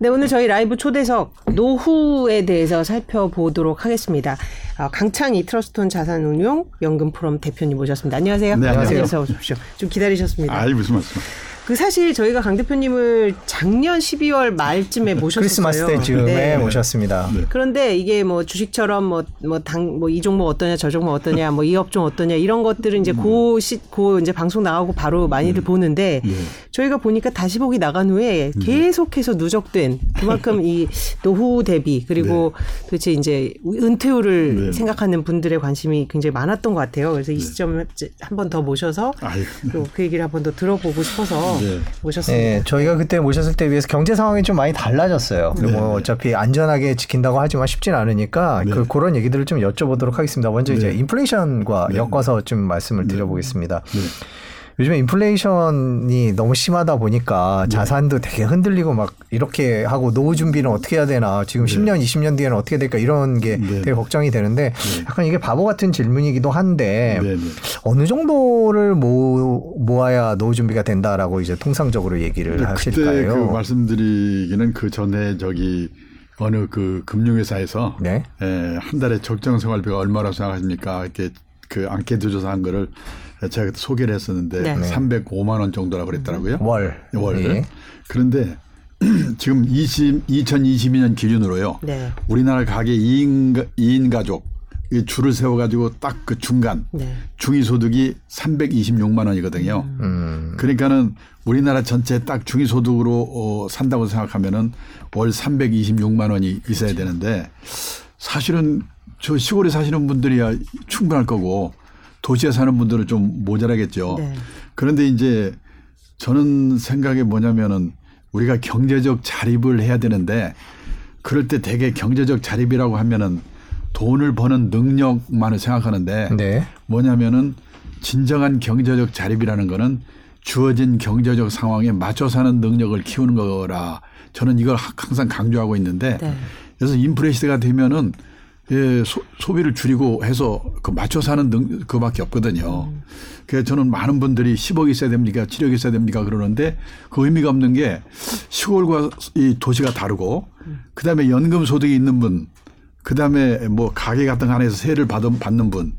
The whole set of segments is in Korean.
네, 오늘 저희 라이브 초대석 노후에 대해서 살펴보도록 하겠습니다. 어, 강창희 트러스톤 자산운용 연금 프롬 대표님 모셨습니다. 안녕하세요. 네, 안녕하세요. 어서 오십시오. 좀 기다리셨습니다. 아이 무슨 말씀? 그 사실 저희가 강 대표님을 작년 12월 말쯤에 모셨었어요. 크리스마스 때쯤에 네. 모셨습니다. 네. 그런데 이게 뭐 주식처럼 뭐뭐당뭐이 종목 어떠냐 저 종목 어떠냐 뭐 이 업종 어떠냐 이런 것들은 이제 고시고 이제 방송 나가고 바로 많이들 보는데 네. 저희가 보니까 다시 보기 나간 후에 계속해서 누적된 그만큼 이 노후 대비 그리고 도대체 이제 은퇴후를 네. 생각하는 분들의 관심이 굉장히 많았던 것 같아요. 그래서 이 시점 에 한 번 더 모셔서. 또 그 얘기를 한 번 더 들어보고 싶어서 네. 모셨습니다. 네, 저희가 그때 모셨을 때 비해서 경제 상황이 좀 많이 달라졌어요. 그리고 뭐 어차피 안전하게 지킨다고 하지만 쉽진 않으니까 네. 그 그런 얘기들을 좀 여쭤보도록 하겠습니다. 먼저 이제 네. 인플레이션과 네. 엮어서 좀 말씀을 드려보겠습니다. 네. 요즘에 인플레이션이 너무 심하다 보니까 네. 자산도 되게 흔들리고 막 이렇게 하고 노후 준비는 어떻게 해야 되나 지금 10년, 20년 뒤에는 어떻게 될까 이런 게 네. 되게 걱정이 되는데 약간 이게 바보 같은 질문이기도 한데 네, 네. 어느 정도를 모, 모아야 노후 준비가 된다라고 이제 통상적으로 얘기를 그때 하실까요? 그 말씀드리기는 그 전에 저기 어느 그 금융회사에서 네. 에, 한 달에 적정 생활비가 얼마라고 생각하십니까? 이렇게 그 앙케이트 조사한 거를 제가 그때 소개를 했었는데 네. 305만 원 정도라고 그랬더라고요. 월. 월. 예. 그런데 지금 20, 2022년 기준으로요. 네. 우리나라 가계 2인, 2인 가족 이 줄을 세워가지고 딱 그 중간 네. 중위소득이 326만 원이거든요. 음. 그러니까는 우리나라 전체 딱 중위소득으로 어, 산다고 생각하면은 월 326만 원이 있어야 되는데 사실은 저 시골에 사시는 분들이야 충분할 거고 도시에 사는 분들은 좀 모자라겠죠. 네. 그런데 이제 저는 생각이 뭐냐면은 우리가 경제적 자립을 해야 되는데 그럴 때 되게 경제적 자립이라고 하면은 돈을 버는 능력만을 생각하는데 네. 뭐냐면은 진정한 경제적 자립이라는 거는 주어진 경제적 상황에 맞춰 사는 능력을 키우는 거라 저는 이걸 하- 항상 강조하고 있는데 네. 그래서 인플레 시대가 되면은 예, 소, 소비를 줄이고 해서 그 맞춰 사는 능 그밖에 없거든요. 그래서 저는 많은 분들이 10억 있어야 됩니까? 7억 있어야 됩니까? 그러는데 그 의미가 없는 게 시골과 이 도시가 다르고 그다음에 연금 소득이 있는 분 그 다음에 뭐 가게 같은 거 하나에서 세를 받은 받는 분,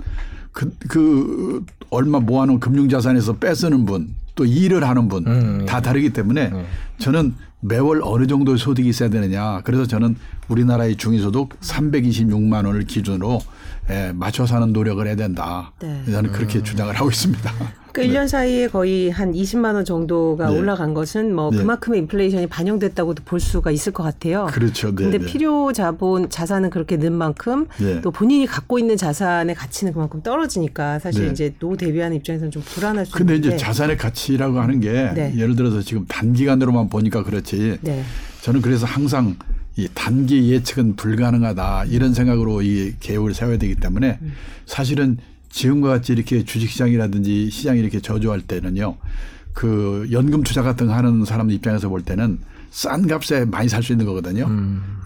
그, 그 얼마 모아놓은 금융자산에서 빼쓰는 분, 또 일을 하는 분, 음, 다 다르기 때문에 저는 매월 어느 정도의 소득이 있어야 되느냐. 그래서 저는 우리나라의 중위소득 326만 원을 기준으로 예, 맞춰 사는 노력을 해야 된다. 네. 저는 그렇게 주장을 하고 있습니다. 그 1년 사이에 거의 한 20만 원 정도가 네. 올라간 것은 뭐 네. 그만큼의 인플레이션이 반영됐다고도 볼 수가 있을 것 같아요. 그렇죠. 네, 근데 네. 필요 자본 자산은 그렇게 는 만큼 네. 또 본인이 갖고 있는 자산의 가치는 그만큼 떨어지니까 사실 네. 이제 노후 대비하는 입장에서는 좀 불안할 수 근데 있는데 이제 자산의 가치라고 하는 게 네. 예를 들어서 지금 단기간으로만 보니까 그렇지 네. 저는 그래서 항상 이 단기 예측은 불가능하다 이런 생각으로 이 계획을 세워야 되기 때문에 사실은 지금과 같이 이렇게 주식시장이라든지 시장이 이렇게 저조할 때는요 그 연금 투자 같은 거 하는 사람 입장에서 볼 때는 싼 값에 많이 살 수 있는 거거든요.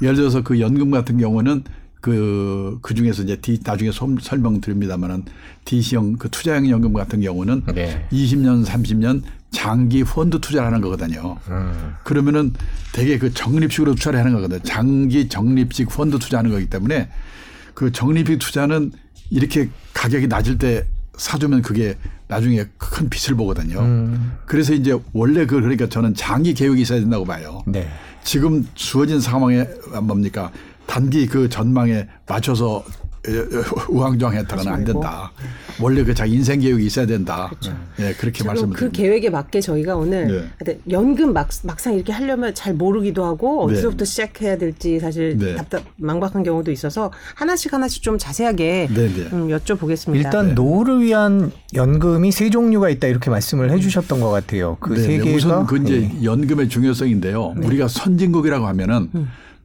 예를 들어서 그 연금 같은 경우는 그, 그 중에서 이제 D, 나중에 소- 설명드립니다만은 D시형 그 투자형 연금 같은 경우는 네. 20년, 30년 장기 펀드 투자를 하는 거거든요. 음. 그러면은 되게 그 적립식으로 투자를 하는 거거든요. 장기 적립식 펀드 투자하는 거기 때문에 그 적립식 투자는 이렇게 가격이 낮을 때 사주면 그게 나중에 큰 빛을 보거든요. 음. 그래서 이제 원래 그 그러니까 저는 장기 계획이 있어야 된다고 봐요. 네. 지금 주어진 상황에 뭡니까 단기 그 전망에 맞춰서 우왕좌왕했다가는 안 된다. 원래 그 자기 인생 계획이 있어야 된다. 예, 그렇게 지금 말씀을 그 드립니다. 계획에 맞게 저희가 오늘 네. 하여튼 연금 막, 막상 이렇게 하려면 잘 모르기도 하고 네. 어디서부터 시작해야 될지 사실 네. 답답 망박한 경우도 있어서 하나씩 하나씩 좀 자세하게 네, 네. 음, 여쭤보겠습니다. 일단 노후를 위한 연금이 세 종류가 있다 이렇게 말씀을 해주셨던 것 같아요. 그세 네, 네. 개가 우선 그 이제 예. 연금의 중요성인데요. 우리가 선진국이라고 하면은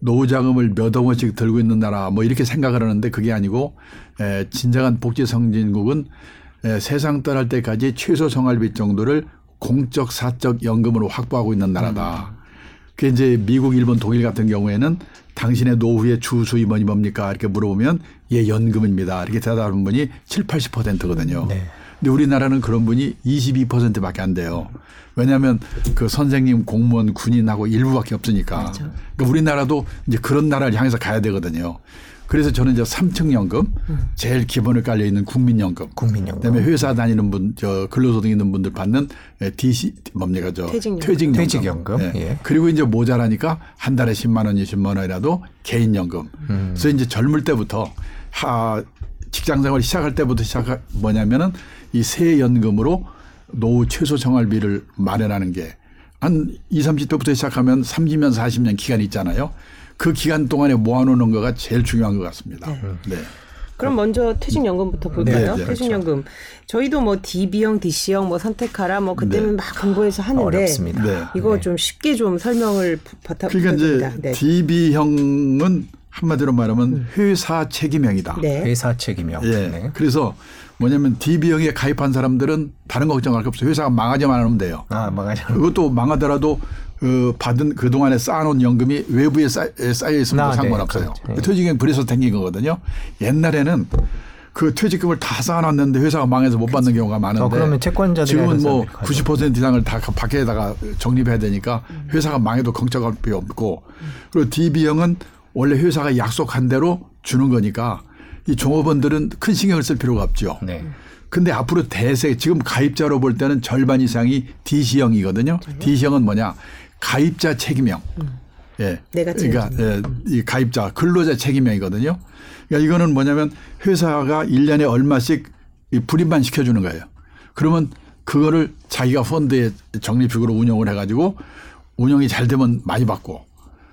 노후 자금을 몇억 원씩 들고 있는 나라 뭐 이렇게 생각을 하는데 그게 아니고 에, 진정한 복지 선진국은 에, 세상 떠날 때까지 최소 생활비 정도를 공적 사적 연금으로 확보하고 있는 나라다. 그게 이제 미국, 일본, 독일 같은 경우에는 당신의 노후의 주 수입원이 뭡니까? 이렇게 물어보면 예, 연금입니다. 이렇게 대답하는 분이 7, 80%거든요. 네. 근데 우리나라는 그런 분이 22%밖에 안 돼요. 왜냐하면 그 선생님, 공무원, 군인하고 일부밖에 없으니까. 그러니까 우리나라도 이제 그런 나라를 향해서 가야 되거든요. 그래서 저는 이제 삼층 연금, 제일 기본에 깔려 있는 국민연금, 국민연금. 그다음에 회사 다니는 분, 저 근로소득 있는 분들 받는 DC 뭡니까 저 퇴직연금. 퇴직연금. 퇴직연금. 예. 예. 그리고 이제 모자라니까 한 달에 10만 원, 20만 원이라도 개인연금. 음. 그래서 이제 젊을 때부터 하 직장 생활 시작할 때부터 시작 뭐냐면은 이 새 연금으로 노후 최소 생활비를 마련하는 게 한 20, 30대부터 시작하면 30년, 40년 기간이 있잖아요. 그 기간 동안에 모아놓는 거가 제일 중요한 것 같습니다. 네. 그럼 먼저 퇴직연금부터 볼까요? 네, 네, 퇴직연금. 저희도 뭐 DB형, DC형 뭐 선택하라 뭐 그때는 네. 막 공부해서 하는데 어렵습니다. 네. 이거 네. 좀 쉽게 좀 설명을 부탁 그러니까 부탁드립니다. 이제 네. DB형은 한마디로 말하면 회사 책임형이다. 네. 회사 책임형. 예. 네. 그래서 뭐냐면 DB형에 가입한 사람들은 다른 거 걱정할 거 없어요. 회사가 망하지만 않으면 돼요. 아, 망하죠. 그것도 망하더라도 그 받은 그동안에 쌓아놓은 연금이 외부에 쌓, 쌓여 있으면 아, 네. 상관없어요. 그렇죠. 퇴직금 그래서 생긴 거거든요. 옛날에는 그 퇴직금을 다 쌓아놨는데 회사가 망해서 못 받는 경우가 많은데 어, 그러면 채권자들이 지금은 뭐 사람들이 90% 이상을 다 밖에다가 적립해야 되니까 회사가 망해도 걱정할 필요 없고 그리고 DB형은 원래 회사가 약속한 대로 주는 거니까 이 종업원들은 큰 신경을 쓸 필요가 없죠. 네. 근데 앞으로 대세 지금 가입자로 볼 때는 절반 이상이 DC형이거든요. DC형은 뭐냐? 가입자 책임형. 예. 내가 그러니까 예, 이 가입자 근로자 책임형이거든요. 그러니까 이거는 뭐냐면 회사가 1년에 얼마씩 이 불입만 시켜 주는 거예요. 그러면 그거를 자기가 펀드에 적립식으로 운영을 해 가지고 운영이 잘 되면 많이 받고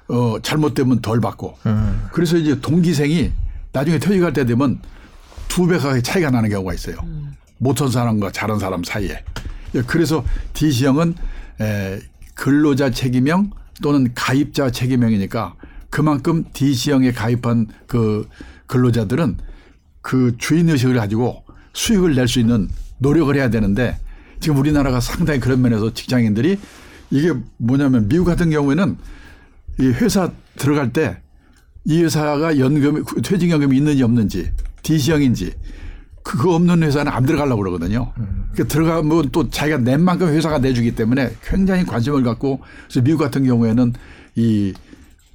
어 잘못되면 덜 받고. 그래서 이제 동기생이 나중에 퇴직할 때 되면 두 배가 차이가 나는 경우가 있어요. 못한 사람과 잘한 사람 사이에. 예, 그래서 DC형은 에, 근로자 책임형 또는 가입자 책임형이니까 그만큼 DC형에 가입한 그 근로자들은 그 주인의식을 가지고 수익을 낼 수 있는 노력을 해야 되는데 지금 우리나라가 상당히 그런 면에서 직장인들이 이게 뭐냐면 미국 같은 경우에는 이 회사 들어갈 때 이 회사가 연금, 퇴직연금이 있는지 없는지 DC형인지 그거 없는 회사는 안 들어가려고 그러거든요. 그러니까 들어가면 또 자기가 낸 만큼 회사가 내주기 때문에 굉장히 관심을 갖고 그래서 미국 같은 경우에는 이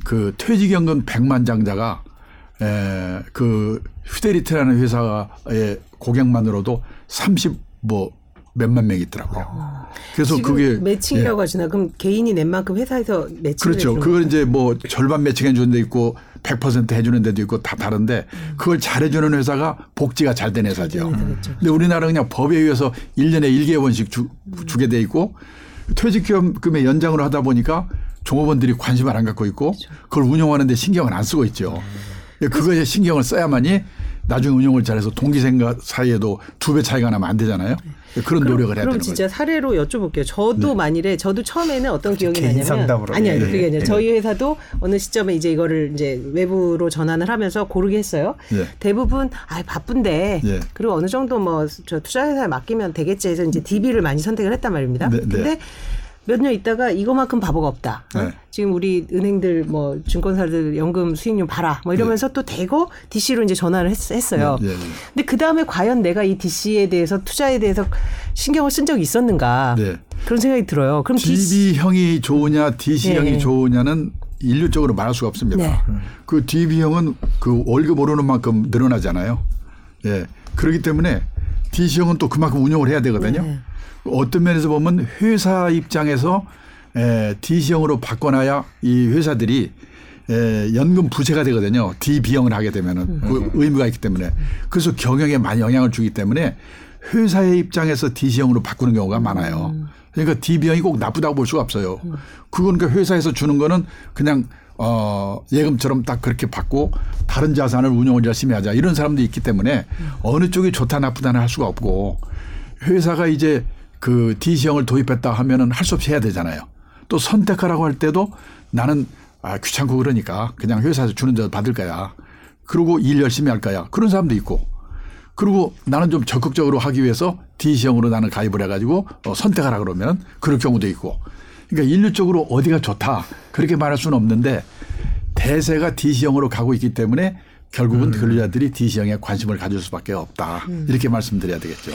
그 퇴직연금 백만장자가 에, 그 휴데리티라는 회사의 고객만으로도 30뭐 몇만 명 있더라고요. 그래서 지금 그게 매칭이라고 예. 하시나 그럼 개인이 낸 만큼 회사에서 매칭을 그렇죠. 그걸 이제 뭐 절반 매칭해 주는 데 있고 100% 해주는 데도 있고 다 다른데 그걸 잘해주는 회사가 복지가 잘 된 회사죠. 근데 우리나라는 그냥 법에 의해서 1년에 1개월씩 주, 주게 돼 있고 퇴직금의 연장으로 하다 보니까 종업원들이 관심을 안 갖고 있고 그걸 운영하는데 신경을 안 쓰고 있죠. 그거에 신경을 써야만이 나중에 운영을 잘해서 동기생과 사이에도 두 배 차이가 나면 안 되잖아요. 그런 노력을 해야 그럼 되는 진짜 거죠. 사례로 여쭤볼게요. 저도 만일에 저도 처음에는 어떤 기억이 나냐면 상담으로. 아니 아니 예, 그게 아니라 예. 저희 회사도 어느 시점에 이제 이거를 이제 외부로 전환을 하면서 고르게 했어요. 예. 대부분 아 바쁜데 예. 그리고 어느 정도 뭐 저 투자회사에 맡기면 되겠지 해서 이제 DB를 많이 선택을 했단 말입니다. 네, 네. 근데 몇 년 있다가 이거만큼 바보가 없다. 어? 네. 지금 우리 은행들 뭐 증권사들 연금 수익률 봐라. 뭐 이러면서 또 대거 DC로 이제 전환을 했, 어요 네, 네, 네. 근데 그 다음에 과연 내가 이 DC에 대해서 투자에 대해서 신경을 쓴 적이 있었는가? 네. 그런 생각이 들어요. 그럼 DB형이 좋으냐 DC형이 네. 좋으냐는 인류적으로 말할 수가 없습니다. 네. 그 DB형은 그 월급 오르는 만큼 늘어나잖아요. 예. 그렇기 때문에 DC형은 또 그만큼 운영을 해야 되거든요. 네. 어떤 면에서 보면 회사 입장에서 에, DC형으로 바꿔놔야 이 회사들이 에, 연금 부채가 되거든요. DB형을 하게 되면은 그 의무가 있기 때문에 그래서 경영에 많이 영향을 주기 때문에 회사의 입장에서 DC형으로 바꾸는 경우가 많아요. 그러니까 DB형이 꼭 나쁘다고 볼 수가 없어요. 그건 그 회사에서 주는 거는 그냥 어, 예금처럼 딱 그렇게 받고 다른 자산을 운영을 열심히 하자 이런 사람도 있기 때문에 어느 쪽이 좋다 나쁘다는 할 수가 없고 회사가 이제 그 DC형을 도입했다 하면은 할 수 없이 해야 되잖아요. 또 선택하라고 할 때도 나는 아, 귀찮고 그러니까 그냥 회사에서 주는 대로 받을 거야. 그리고 일 열심히 할 거야. 그런 사람도 있고. 그리고 나는 좀 적극적으로 하기 위해서 DC형으로 나는 가입을 해가지고 어, 선택하라 그러면 그럴 경우도 있고. 그러니까 인류적으로 어디가 좋다 그렇게 말할 수는 없는데 대세가 DC형으로 가고 있기 때문에 결국은 근로자들이 DC형에 관심을 가질 수밖에 없다. 이렇게 말씀드려야 되겠죠.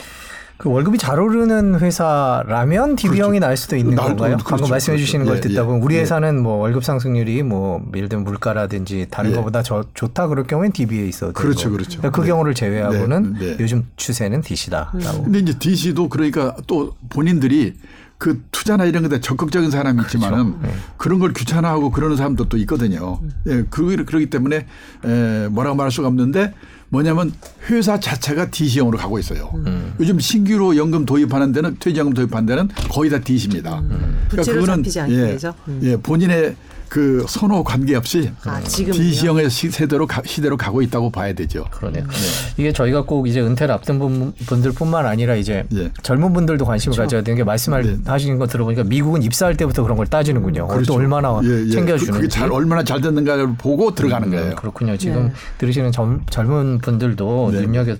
그 월급이 잘 오르는 회사라면 DB형이 날 수도 있는 나도 건가요? 그렇죠, 방금 말씀해 그렇죠. 주시는 걸 예, 듣다 예, 보면 우리 예. 회사는 뭐 월급 상승률이 뭐 예를 들면 물가라든지 다른 예. 것보다 저, 좋다 그럴 경우엔 DB에 있어도 되고. 그렇죠, 그렇죠. 그러니까 그 네. 경우를 제외하고는 네, 네. 요즘 추세는 DC다라고. 근데 이제 DC도 그러니까 또 본인들이 그 투자나 이런 것에 적극적인 사람이 있지만은 그런 걸 귀찮아하고 그러는 사람도 또 있거든요. 예, 그, 그러기 때문에 에, 뭐라고 말할 수가 없는데 뭐냐면 회사 자체가 DC형으로 가고 있어요. 요즘 신규로 연금 도입하는 데는 퇴직연금 도입하는 데는 거의 다 DC입니다. 부채로 잡히지 않기 예? 음. 예, 본인의 그 선호 관계없이 아? DC형의 시대로 가, 시대로 가고 있다고 봐야 되죠. 그러네요. 이게 저희가 꼭 이제 은퇴를 앞둔 분- 분들뿐만 아니라 이제 예. 젊은 분들도 관심을 가져야 되는 게 말씀하시는 거 들어보니까 미국은 입사할 때부터 그런 걸 따지는군요. 그렇죠. 또 얼마나 예, 예. 챙겨주는지. 그게 잘 얼마나 잘 됐는가를 보고 들어가는 거예요. 음, 그렇군요. 지금 들으시는 젊, 젊은 분들도 네. 눈여겨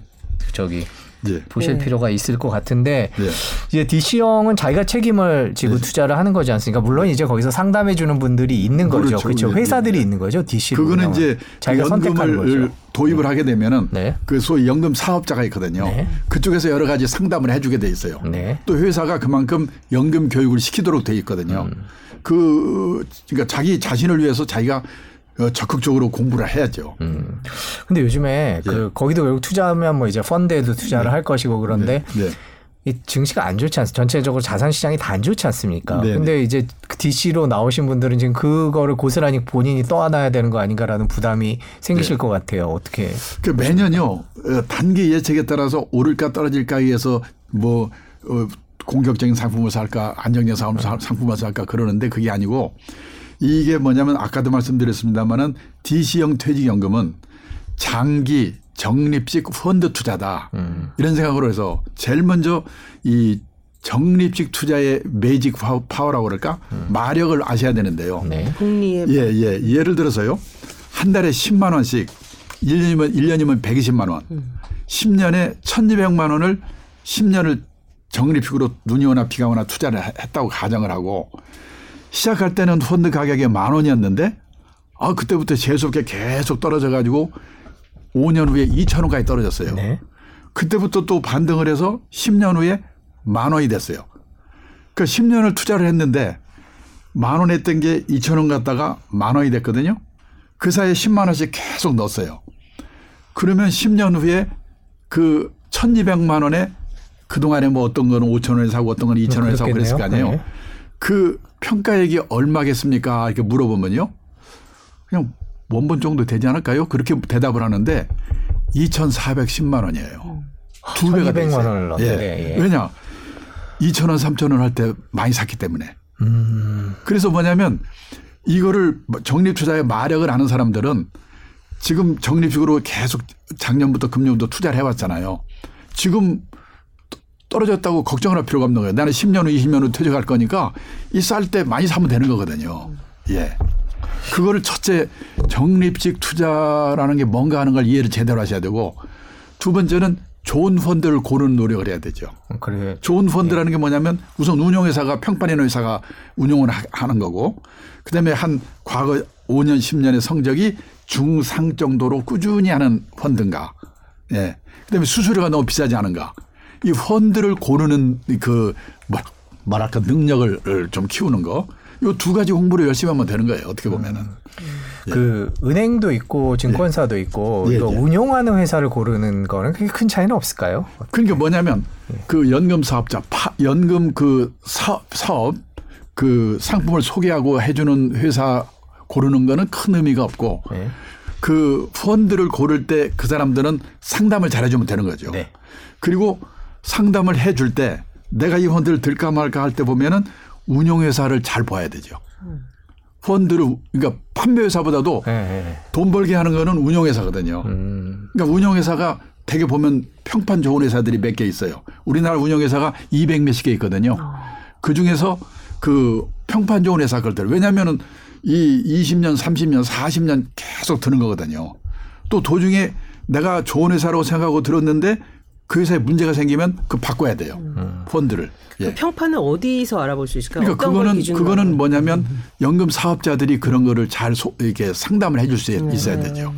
저기 예. 보실 네. 필요가 있을 것 같은데 예. 이제 DC형은 자기가 책임을 지고 네. 투자를 하는 거지 않습니까? 물론 이제 거기서 상담해 주는 분들이 있는 거죠. 그렇죠. 그렇죠. 예, 회사들이 예. 있는 거죠. DC 그거는 이제 자기가 선택하는 연금을 거죠. 도입을 하게 되면은 네. 그 소위 연금 사업자가 있거든요. 네. 그쪽에서 여러 가지 상담을 해주게 돼 있어요. 네. 또 회사가 그만큼 연금 교육을 시키도록 돼 있거든요. 음. 그 그러니까 자기 자신을 위해서 자기가 어, 적극적으로 공부를 해야죠. 음. 근데 요즘에 예. 그 거기도 결국 투자하면 뭐 이제 펀드에도 투자를 할 것이고 그런데 네. 이 증시가 안 좋지 않습니까? 전체적으로 자산 시장이 다 안 좋지 않습니까? 네네. 근데 이제 DC로 나오신 분들은 지금 그거를 고스란히 본인이 떠안아야 되는 거 아닌가라는 부담이 생기실 네. 것 같아요. 어떻게? 그 매년요 어, 단기 예측에 따라서 오를까 떨어질까 위해서 뭐 어, 공격적인 상품을 살까 안정적인 상- 상- 상품을 살까 그러는데 그게 아니고 이게 뭐냐면 아까도 말씀드렸습니다마는 DC형 퇴직연금은 장기 적립식 펀드 투자다 이런 생각으로 해서 제일 먼저 이 적립식 투자의 매직 파워- 파워라고 그럴까 마력을 아셔야 되는데요. 네. 예, 예. 예를 들어서요. 한 달에 10만 원씩 1년이면 1년이면 120만 원. 10년에 1,200만 원을 10년을 적립식으로 눈이 오나 비가 오나 투자를 해- 했다고 가정을 하고 시작할 때는 펀드 가격이 만 원이었는데 아, 그때부터 재수없게 계속 떨어져 가지고 5년 후에 2천 원까지 떨어졌어요. 네. 그때부터 또 반등을 해서 10년 후에 만 원이 됐어요. 그 10년을 투자를 했는데 만 원 했던 게 2천 원 갔다가 만 원이 됐거든요. 그 사이에 10만 원씩 계속 넣었어요. 그러면 10년 후에 그 1200만 원에 그동안에 뭐 어떤 거는 5천 원에 사고 어떤 거는 2천 원에 사고 그랬을 거. 아니에요. 네. 그 평가액이 얼마겠습니까? 이렇게 물어보면요. 그냥 원본 정도 되지 않을까요? 그렇게 대답을 하는데 2,410만 원이에요. 두 배가 돼 1200만 있어요. 원을 넣었는데, 예. 왜냐? 2천 원, 3천 원할 때 많이 샀기 때문에. 음. 그래서 뭐냐면 이거를 적립 투자의 마력을 아는 사람들은 지금 적립식으로 계속 작년부터 금년부터 투자를 해왔잖아요. 지금 떨어졌다고 걱정을 할 필요가 없는 거예요. 나는 10년 후, 20년 후 퇴직할 거니까 이 쌀 때 많이 사면 되는 거거든요. 예. 그거를 첫째 적립식 투자라는 게 뭔가 하는 걸 이해를 제대로 하셔야 되고 두 번째는 좋은 펀드를 고르는 노력을 해야 되죠. 그래. 좋은 펀드라는 게 뭐냐면 우선 운용회사가 평판이는 회사가 운용을 하- 하는 거고 그다음에 한 과거 5년 10년의 성적이 중상 정도로 꾸준히 하는 펀드인가. 예. 그다음에 수수료가 너무 비싸지 않은가. 이 펀드를 고르는 그 뭐, 뭐랄까 능력을 좀 키우는 거. 이두 가지 공부를 열심히 하면 되는 거예요. 어떻게 보면은. 그 은행도 있고 증권사도 있고 예, 이거 예. 운용하는 회사를 고르는 거는 그게 큰 차이는 없을까요? 그러니까 뭐냐면 그 연금 사업자 파, 연금 그 사업, 사업 그 상품을 소개하고 해주는 회사 고르는 거는 큰 의미가 없고 네. 그 펀드를 고를 때 그 사람들은 상담을 잘해주면 되는 거죠. 네. 그리고 상담을 해줄 때 내가 이 펀드를 들까 말까 할 때 보면은 운용회사를 잘 봐야 되죠. 펀드를 그러니까 판매회사보다도 네, 네. 돈 벌게 하는 거는 운용회사거든요. 음. 그러니까 운영회사가 되게 보면 평판 좋은 회사들이 몇 개 있어요. 우리나라 운영회사가 200 몇십 개 있거든요. 그 중에서 그 평판 좋은 회사 걸들. 왜냐하면은 이 20년, 30년, 40년 계속 드는 거거든요. 또 도중에 내가 좋은 회사라고 생각하고 들었는데 그 회사에 문제가 생기면 그 바꿔야 돼요. 펀드를. 예. 그 평판은 어디서 알아볼 수 있을까요? 그러니까 그거는 그거는 뭐냐면 연금 사업자들이 그런 거를 잘 소, 이렇게 상담을 해줄 수 있어야 되죠.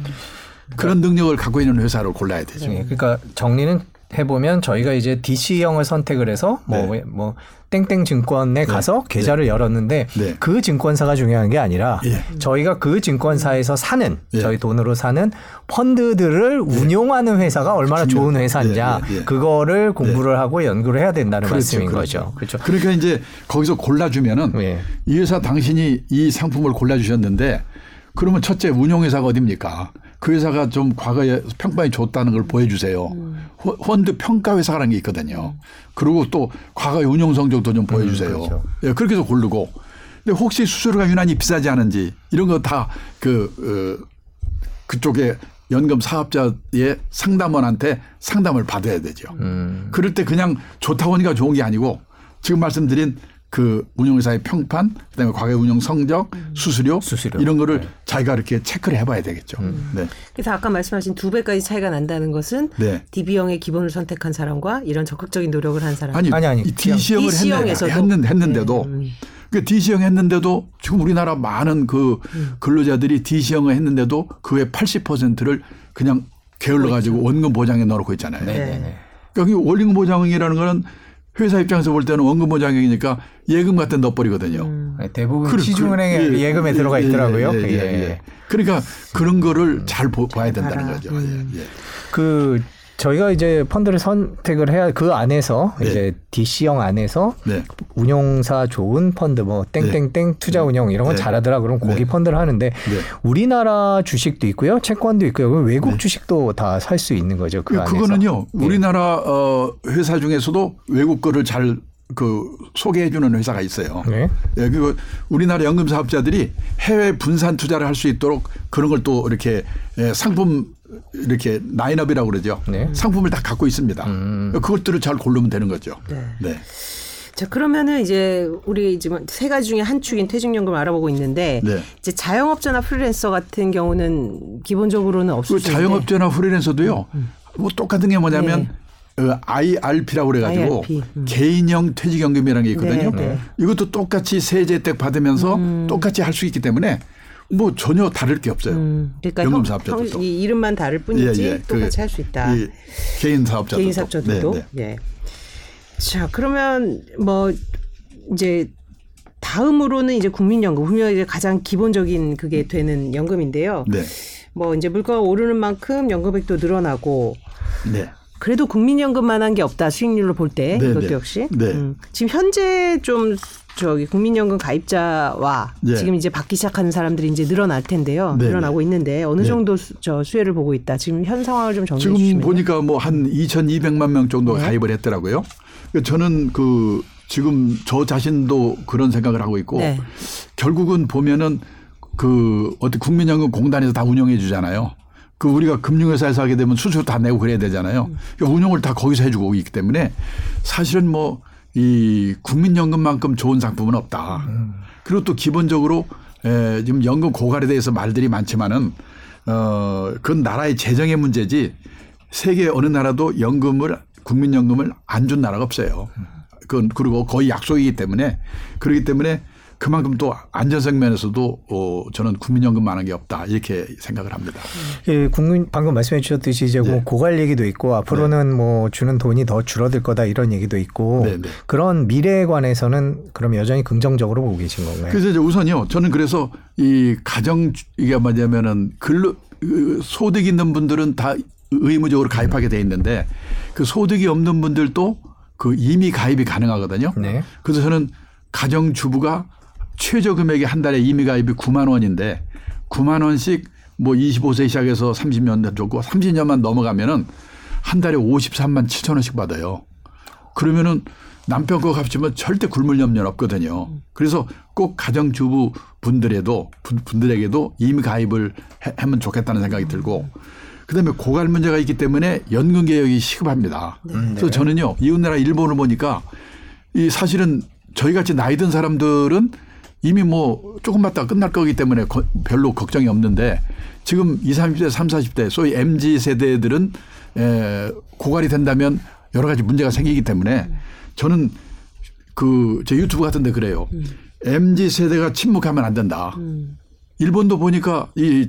그런 능력을 갖고 있는 회사를 골라야 되죠. 예, 그러니까 정리는 해보면 저희가 이제 DC형을 선택을 해서 뭐, 네. 뭐 땡땡 증권에 가서 계좌를 열었는데 네. 그 증권사가 중요한 게 아니라 예. 저희가 그 증권사에서 사는 예. 저희 돈으로 사는 펀드들을 운용하는 회사가 얼마나 좋은 예, 예, 예. 그거를 공부를 하고 연구를 해야 된다는 그렇죠, 말씀인 그렇죠. 거죠. 그렇죠. 그러니까 이제 거기서 골라주면은 예. 이 회사 당신이 이 상품을 골라주셨는데 그러면 첫째 운용회사가 어딥니까? 그 회사가 좀 과거에 평판이 좋다는 걸 보여주세요. 호- 펀드 평가 회사라는 게 있거든요. 그리고 또 과거의 운용 성적도 좀 보여주세요. 그렇죠. 예, 그렇게 해서 고르고. 근데 혹시 수수료가 유난히 비싸지 않은지 이런 거 다 그, 어, 그쪽에 연금 사업자의 상담원한테 상담을 받아야 되죠. 음. 그럴 때 그냥 좋다고 하니까 좋은 게 아니고 지금 말씀드린 그 운용회사의 평판, 그다음에 과거의 운용 성적, 수수료, 수수료. 이런 거를 자기가 이렇게 체크를 해봐야 되겠죠. 네. 그래서 아까 말씀하신 두 배까지 차이가 난다는 것은 네. DB형의 기본을 선택한 사람과 이런 적극적인 노력을 한 사람. 아니, 아니, 아니, 이 DC형을 DC 형에서도. 했는, 했는데도 네, 음. 그 DC형 했는데도 지금 우리나라 많은 그 근로자들이 DC형을 했는데도 그의 80%를 그냥 게을러 가지고 원금 보장에 넣어놓고 있잖아요. 네, 네, 네. 그러니까 이 원리금 보장이라는 거는 회사 입장에서 볼 때는 원금 보장이니까 예금 같은 데 넣어버리거든요. 네, 대부분 그래, 시중은행에 그래. 예금에 예, 들어가 예, 있더라고요. 예, 예, 예, 예. 예. 그러니까 그런 거를 잘 보, 봐야 된다는. 거죠. 음. 예, 예. 그 저희가 이제 펀드를 선택을 해야 그 안에서 네. 이제 DC형 안에서 네. 운용사 좋은 펀드 뭐 땡땡땡 투자 운용 이런 건 네. 잘하더라 그럼 네. 펀드를 하는데 네. 우리나라 주식도 있고요 채권도 있고요 그럼 외국 주식도 다 살 수 있는 거죠 그 그, 안에서 그거는요. 예. 우리나라 어, 회사 중에서도 외국 거를 잘그 소개해 주는 회사가 있어요. 네. 예, 그리고 우리나라 연금 사업자들이 해외 분산 투자를 할 수 있도록 그런 걸 또 이렇게 예, 상품 이렇게 라인업이라고 그러죠. 네. 상품을 다 갖고 있습니다. 음. 그것들을 잘 고르면 되는 거죠. 네. 네. 자 그러면은 이제 우리 지금 세 가지 중에 한 축인 퇴직연금을 알아보고 있는데 네. 이제 자영업자나 프리랜서 같은 경우는 기본적으로는 그 없을 텐데 자영업자나 프리랜서도요. 뭐 똑같은 게 뭐냐면 네. 어, IRP라고 그래가지고 IRP. 음. 개인형 퇴직연금이라는 게 있거든요. 네, 네. 이것도 똑같이 세제 혜택 받으면서 똑같이 할 수 있기 때문에 뭐 전혀 다를 게 없어요. 음, 그러니까 연금 형- 사업자들도. 형- 이 이름만 다를 뿐이지 예, 예. 똑같이 그할수 있다. 이 개인 사업자들도. 개인 사업자들도. 네, 네. 예. 자 그러면 뭐 이제 다음으로는 이제 국민연금, 국민연금 이제 가장 기본적인 그게 되는 연금인데요. 네. 뭐 이제 물가가 오르는 만큼 연금액도 늘어나고 네. 그래도 국민연금만한 게 없다 수익률로 볼때 네, 이것도 네. 역시 네. 음. 지금 현재 좀 저기 국민연금 가입자와 네. 지금 이제 받기 시작하는 사람들이 이제 늘어날 텐데요 네, 늘어나고 있는데 어느 네. 정도 수, 저 수혜를 보고 있다 지금 현 상황을 좀 정리해 지금 주시면 보니까 뭐 한 2,200만 명 정도 네. 가입을 했더라고요. 그러니까 저는 그 지금 저 자신도 그런 생각을 하고 있고 네. 결국은 보면은 그 어떤 국민연금 공단에서 다 운영해 주잖아요. 그 우리가 금융회사에서 하게 되면 수수료 다 내고 그래야 되잖아요. 그러니까 운영을 다 거기서 해주고 있기 때문에 사실은 뭐 이 국민연금만큼 좋은 상품은 없다. 그리고 또 기본적으로 에, 지금 연금 고갈에 대해서 말들이 많지만은 어, 그건 나라의 재정의 문제지 세계 어느 나라도 연금을 국민연금을 안 준 나라가 없어요. 그건 그리고 거의 약속이기 때문에 그렇기 때문에 그만큼 또 안전성 면에서도 어, 저는 국민연금만한 게 없다 이렇게 생각을 합니다. 예, 국민 방금 말씀해 주셨듯이 이제 뭐 네. 고갈 얘기도 있고 앞으로는 뭐 주는 돈이 더 줄어들 거다 이런 얘기도 있고 네, 네. 그런 미래에 관해서는 그럼 여전히 긍정적으로 보고 계신 건가요? 그래서 이제 우선요 저는 그래서 이 가정 이게 뭐냐면은 근로 그 소득 있는 분들은 다 의무적으로 가입하게 돼 있는데 그 소득이 없는 분들도 그 이미 가입이 가능하거든요. 네. 그래서 저는 가정 주부가 최저 금액이 한 달에 이미 가입이 9만 원인데 9만 원씩 뭐 25세 시작해서 30년 줬고 30년만 넘어가면은 한 달에 53만 7천 원씩 받아요. 그러면은 남편 거 갚으면 절대 굶을 염려는 없거든요. 그래서 꼭 가정주부 분들에도 분- 분들에게도 이미 가입을 해- 하면 좋겠다는 생각이 들고 그다음에 고갈 문제가 있기 때문에 연금 개혁이 시급합니다. 그래서 저는요 이웃 나라 일본을 보니까 이 사실은 저희 같이 나이 든 사람들은 이미 뭐 조금 있다가 끝날 거기 때문에 거- 별로 걱정이 없는데 지금 20, 30대, 30, 40대 소위 MZ 세대들은 에, 고갈이 된다면 여러 가지 문제가 생기기 때문에 저는 그 제 유튜브 같은 데 그래요. MZ 세대가 침묵하면 안 된다. 일본도 보니까 이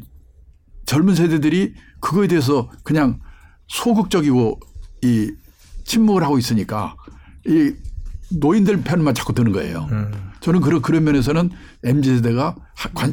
젊은 세대들이 그거에 대해서 그냥 소극적이고 이 침묵을 하고 있으니까 이 노인들 편만 자꾸 드는 거예요. 저는 그런 그런 면에서는 mz 세대가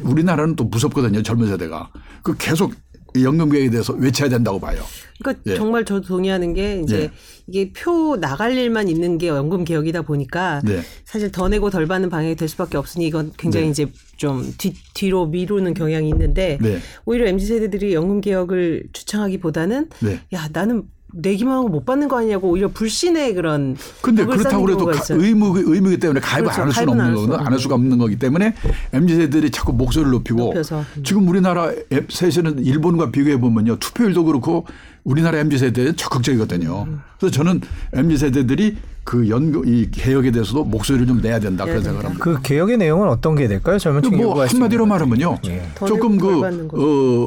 우리나라는 또 무섭거든요. 젊은 세대가 그 계속 이 연금 계획에 대해서 외쳐야 된다고 봐요. 그러니까 예. 정말 저도 동의하는 게 이제 예. 이게 표 나갈 일만 있는 게 연금 개혁이다 보니까 네. 사실 더 내고 덜 받는 방향이 될 수밖에 없으니 이건 굉장히 네. 이제 좀 뒤, 뒤로 미루는 경향이 있는데 네. 오히려 mz 세대들이 연금 개혁을 주창하기보다는 네. 야 나는 내기만 하고 못 받는 거 아니냐고 오히려 불신의 그런 근데 그렇다고 그래도. 의무 의무이기 때문에 가입을 그렇죠. 안 할 수는 없는 안할 거거든. 수는 안할 수가 없는 거기 때문에 mz 세대들이 자꾸 목소리를 높이고 높여서. 음. 지금 우리나라 셋에는 일본과 비교해 보면요 투표율도 그렇고 우리나라 mz 세대는 적극적이거든요. 음. 그래서 저는 mz 세대들이 그 연금 이 개혁에 대해서도 목소리를 좀 내야 된다 그런 내야 생각을 합니다. 그 개혁의 내용은 어떤 게 될까요? 젊은 층이 뭐 한마디로 말하면요. 예. 더 조금 내고 덜 받는 거. 그,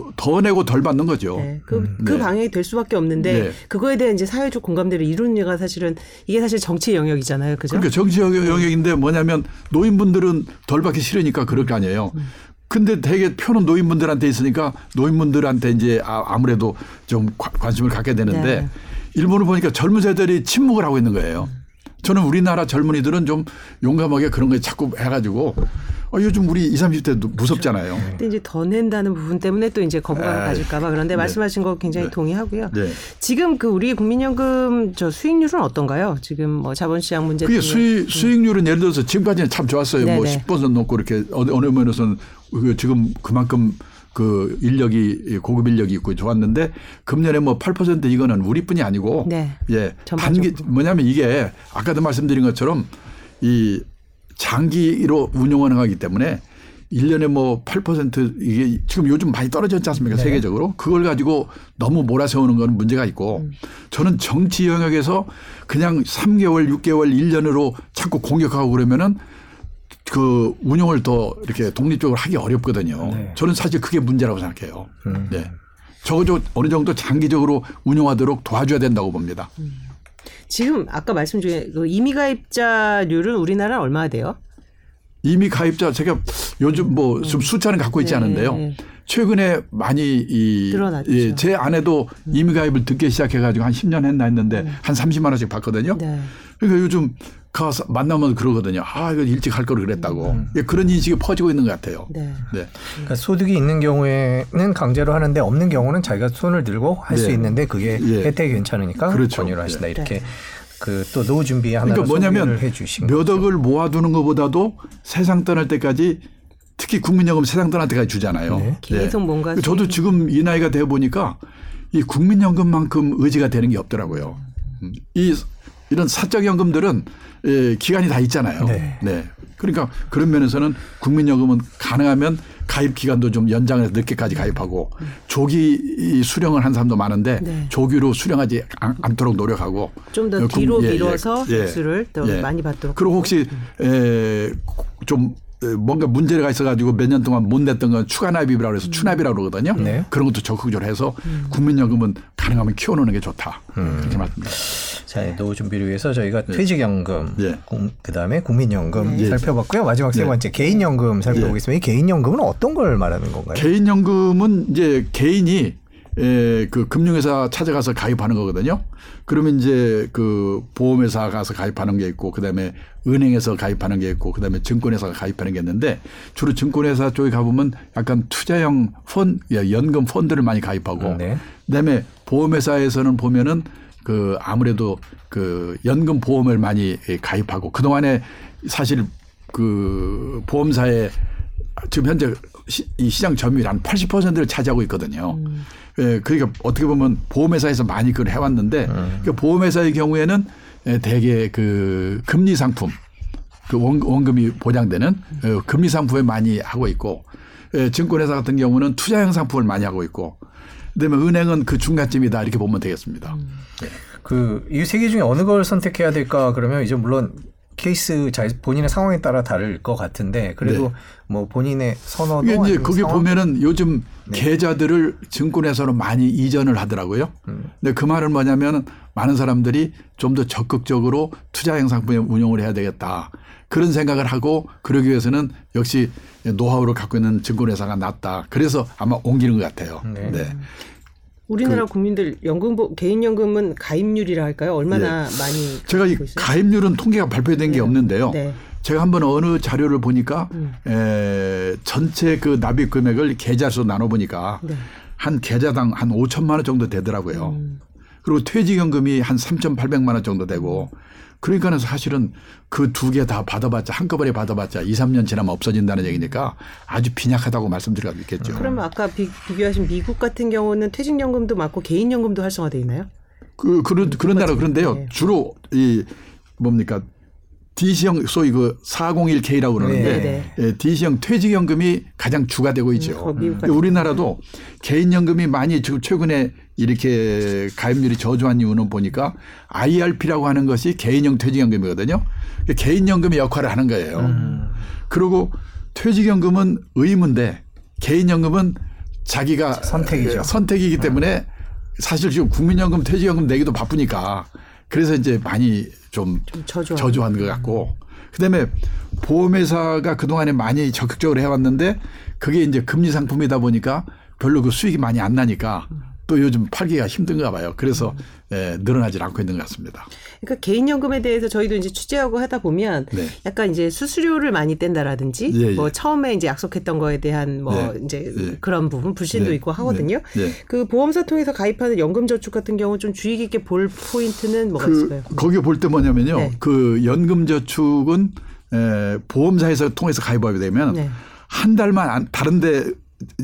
어, 더 내고 덜 받는 거죠. 네. 그, 그 네. 방향이 될 수밖에 없는데 네. 그거에 대한 이제 사회적 공감대를 이루는 얘가 사실은 이게 사실 정치 영역이잖아요. 그죠? 그러니까 정치 영역- 영역인데 뭐냐면 노인분들은 덜 받기 싫으니까 그럴 거 아니에요. 근데 대개 표는 노인분들한테 있으니까 노인분들한테 이제 아- 아무래도 좀 관- 관심을 갖게 되는데 네. 일본을 보니까 젊은 세대들이 침묵을 하고 있는 거예요. 저는 우리나라 젊은이들은 좀 용감하게 그런 거에 자꾸 해가지고 어, 요즘 우리 20, 30대도 무섭잖아요. 근데 이제 더 낸다는 부분 때문에 또 이제 거부감을 아이, 가질까봐 그런데 말씀하신 거 굉장히 동의하고요. 네. 지금 그 우리 국민연금 저 수익률은 어떤가요? 지금 뭐 자본시장 문제 그게 수익, 수익률은 예를 들어서 지금까지는 참 좋았어요. 뭐 네네. 10% 넘고 이렇게 어느 면에서는 그 지금 그만큼 그 인력이 고급 인력이 있고 좋았는데 금년에 뭐 8% 이거는 우리뿐이 아니고 네. 예 전반적으로. 단기 뭐냐면 이게 아까도 말씀드린 것처럼 이 장기로 운영하는 거기 때문에 1년에 뭐 8% 이게 지금 요즘 많이 떨어졌지 않습니까? 네. 세계적으로. 그걸 가지고 너무 몰아세우는 건 문제가 있고 음. 저는 정치 영역에서 그냥 3개월, 6개월, 1년으로 자꾸 공격하고 그러면은 그 운영을 더 이렇게 독립적으로 하기 어렵거든요. 네. 저는 사실 그게 문제라고 생각해요. 음. 네. 적어도 어느 정도 장기적으로 운영하도록 도와줘야 된다고 봅니다. 지금 아까 말씀 중에 그 이미 가입자률은 우리나라는 얼마나 돼요? 이미 가입자 제가 요즘 뭐좀 숫자는 갖고 있지 네. 않은데요. 최근에 많이 이, 늘어났죠. 예, 제 아내도 이미 가입을 듣기 시작해가지고 한 10년 했나 했는데 한 30만 원씩 받거든요. 네. 그러니까 요즘 가서 만나면 그러거든요. 아 이거 일찍 할 걸 그랬다고 예, 그런 인식이 퍼지고 있는 것 같아요. 네. 네. 그러니까 소득이 있는 경우에는 강제로 하는데 없는 경우는 자기가 손을 들고 할수 네. 있는데 그게 예. 혜택이 괜찮으니까 그렇죠. 권유를 하신다 네. 이렇게 그 또 노후 준비 하나로 그러니까 뭐냐면 몇 억을 모아두는 것보다도 세상 떠날 때까지 특히 국민연금 세상 떠날 때까지 주잖아요. 네. 계속 뭔가 저도 수익이- 지금 이 나이가 돼 보니까 이 국민연금만큼 의지가 되는 게 없더라고요. 음. 이 이런 사적 연금들은 예, 기간이 다 있잖아요. 네. 그러니까 그런 면에서는 국민연금은 가능하면 가입 기간도 좀 연장해서 늦게까지 가입하고 조기 이 수령을 한 사람도 많은데 네. 조기로 수령하지 않, 않도록 노력하고 좀더 어, 뒤로 국- 예, 예, 미뤄서 예. 횟수를 더 예. 많이 받도록. 그리고. 혹시 에, 좀 에, 뭔가 문제가 있어가지고 몇 년 동안 못 냈던 건 추가 납입이라고 해서 추납이라고 그러거든요. 네. 그런 것도 적극적으로 해서 국민연금은 가능하면 키워놓는 게 좋다. 그렇게 말씀드립니다. 자, 노후 준비를 위해서 저희가 퇴직연금, 예. 그 다음에 국민연금 예. 살펴봤고요. 마지막 세 예. 번째 개인연금 살펴보겠습니다. 이 개인연금은 어떤 걸 말하는 건가요? 개인연금은 이제 개인이 에, 그 금융회사 찾아가서 가입하는 거거든요. 그러면 이제 그 보험회사 가서 가입하는 게 있고 그다음에 은행에서 가입하는 게 있고 그다음에 증권회사가 가입하는 게 있는데 주로 증권회사 쪽에 가보면 약간 투자형 펀, 연금 펀드를 많이 가입하고 네. 그다음에 보험회사에서는 보면은 그 아무래도 그 연금 보험을 많이 가입하고 그 동안에 사실 그 보험사에 지금 현재 시, 이 시장 점유율 한 80%를 차지하고 있거든요. 예, 그러니까 어떻게 보면 보험회사에서 많이 그걸 해왔는데 그 보험회사의 경우에는 예, 대개 그 금리 상품 그 원, 원금이 보장되는 어, 금리 상품을 많이 하고 있고 예, 증권회사 같은 경우는 투자형 상품을 많이 하고 있고 그다음에 은행은 그 중간쯤이다 이렇게 보면 되겠습니다. 그이 세 개 중에 어느 걸 선택해야 될까 그러면 이제 물론 케이스 자 본인의 상황에 따라 다를 것 같은데 그래도 네. 뭐 본인의 선호도 이게 이제 거기 상황? 보면은 요즘 계좌들을 증권회사로 많이 이전을 하더라고요. 근데 그 말은 뭐냐면 많은 사람들이 좀 더 적극적으로 투자형 상품에 운용을 해야 되겠다. 그런 생각을 하고 그러기 위해서는 역시 노하우를 갖고 있는 증권회사가 낫다. 그래서 아마 옮기는 것 같아요. 네. 네. 우리나라 국민들 연금 보- 개인연금은 가입률이라 할까요? 얼마나 많이 예. 제가 이? 가입률은 통계가 발표된 게 네. 없는데요. 네. 제가 한번 어느 자료를 보니까 음. 에, 전체 그 납입 금액을 계좌수 나눠 보니까 네. 한 계좌당 한 5천만 원 정도 되더라고요. 음. 그리고 퇴직연금이 한 3,800만 원 정도 되고 그러니까 는 사실은 그 두 개 다 받아봤자 한꺼번에 받아봤자 2, 3년 지나면 없어진다는 얘기니까 아주 빈약하다고 말씀드릴 수 있겠죠. 그러면 아까 비, 비교하신 미국 같은 경우는 퇴직연금도 많고 개인연금도 활성화돼 있나요? 그 그런 그런 나라 그런데요. 네. 주로 이 뭡니까 D시형 소위 그 401K라고 그러는데 네, 예, D시형 퇴직연금이 가장 주가 되고 있죠. 음, 같은 우리나라도 개인연금이 많이 지금 최근에 이렇게 가입률이 저조한 이유는 보니까 IRP라고 하는 것이 개인형 퇴직연금이거든요. 개인연금의 역할을 하는 거예요. 음. 그리고 퇴직연금은 의무인데 개인연금은 자기가 선택이죠. 예, 선택이기 때문에 사실 지금 국민연금 퇴직연금 내기도 바쁘니까 그래서 이제 많이 좀 좀 저조한. 저조한 것 같고 그다음에 보험회사가 그동안에 많이 적극적으로 해왔는데 그게 이제 금리 상품이다 보니까 별로 그 수익이 많이 안 나니까 또 요즘 팔기가 힘든가 봐요. 그래서 예, 늘어나질 않고 있는 것 같습니다. 그러니까 개인연금에 대해서 저희도 이제 취재하고 하다 보면 네. 약간 이제 수수료를 많이 뗀다라든지 예, 예. 뭐 처음에 이제 약속했던 거에 대한 뭐 네. 이제 네. 그런 부분 불신도 네. 있고 하거든요. 네. 네. 그 보험사 통해서 가입하는 연금저축 같은 경우 좀 주의 깊게 볼 포인트는 뭐가 그 있을까요? 거기 볼 때 뭐냐면요. 네. 그 연금저축은 에, 보험사에서 통해서 가입하게 되면 네. 한 달만 안, 다른데